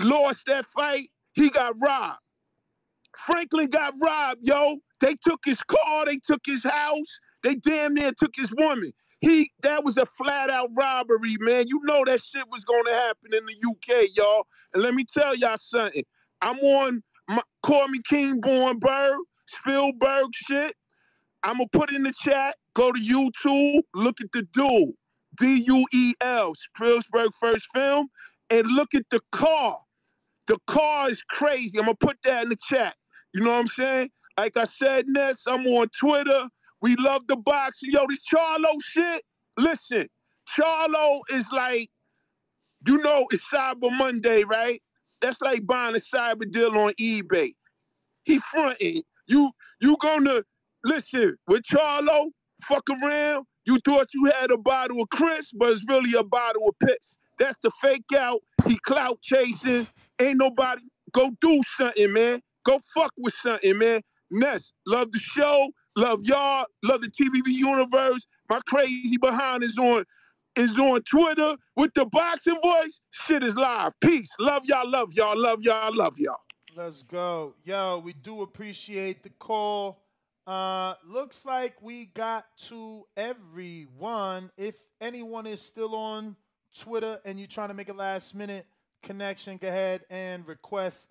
lost that fight. He got robbed. Franklin got robbed, yo. They took his car, they took his house, they damn near took his woman. He that was a flat out robbery, man. You know that shit was gonna happen in the UK, y'all. And let me tell y'all something. I'm on my, call me King Born Bird, Spielberg shit. I'm gonna put in the chat. Go to YouTube, look at the duel, D U E L, Spielberg first film, and look at the car. The car is crazy. I'm gonna put that in the chat. You know what I'm saying? Like I said, Ness, I'm on Twitter. We love the boxing. Yo, this Charlo shit. Listen, Charlo is like, you know, it's Cyber Monday, right? That's like buying a cyber deal on eBay. He fronting. You you gonna listen with Charlo? Fuck around. You thought you had a bottle of Chris, but it's really a bottle of piss. That's the fake out. He clout chasing. Ain't nobody go do something, man. Go fuck with something, man. Ness, love the show, love y'all, love the TBV universe. My crazy behind is on is on Twitter with the boxing voice. Shit is live. Peace. Love y'all, love y'all, love y'all, love y'all. Let's go. Yo, we do appreciate the call. Uh, looks like we got to everyone. If anyone is still on Twitter and you're trying to make a last minute connection, go ahead and request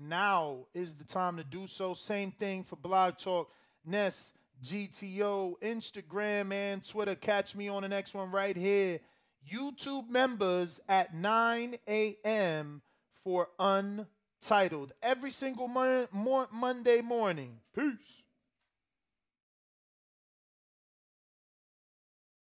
now is the time to do so. Same thing for Blog Talk, Ness, GTO, Instagram, and Twitter. Catch me on the next one right here. YouTube members at 9 a.m. for Untitled every single mon- Monday morning. Peace.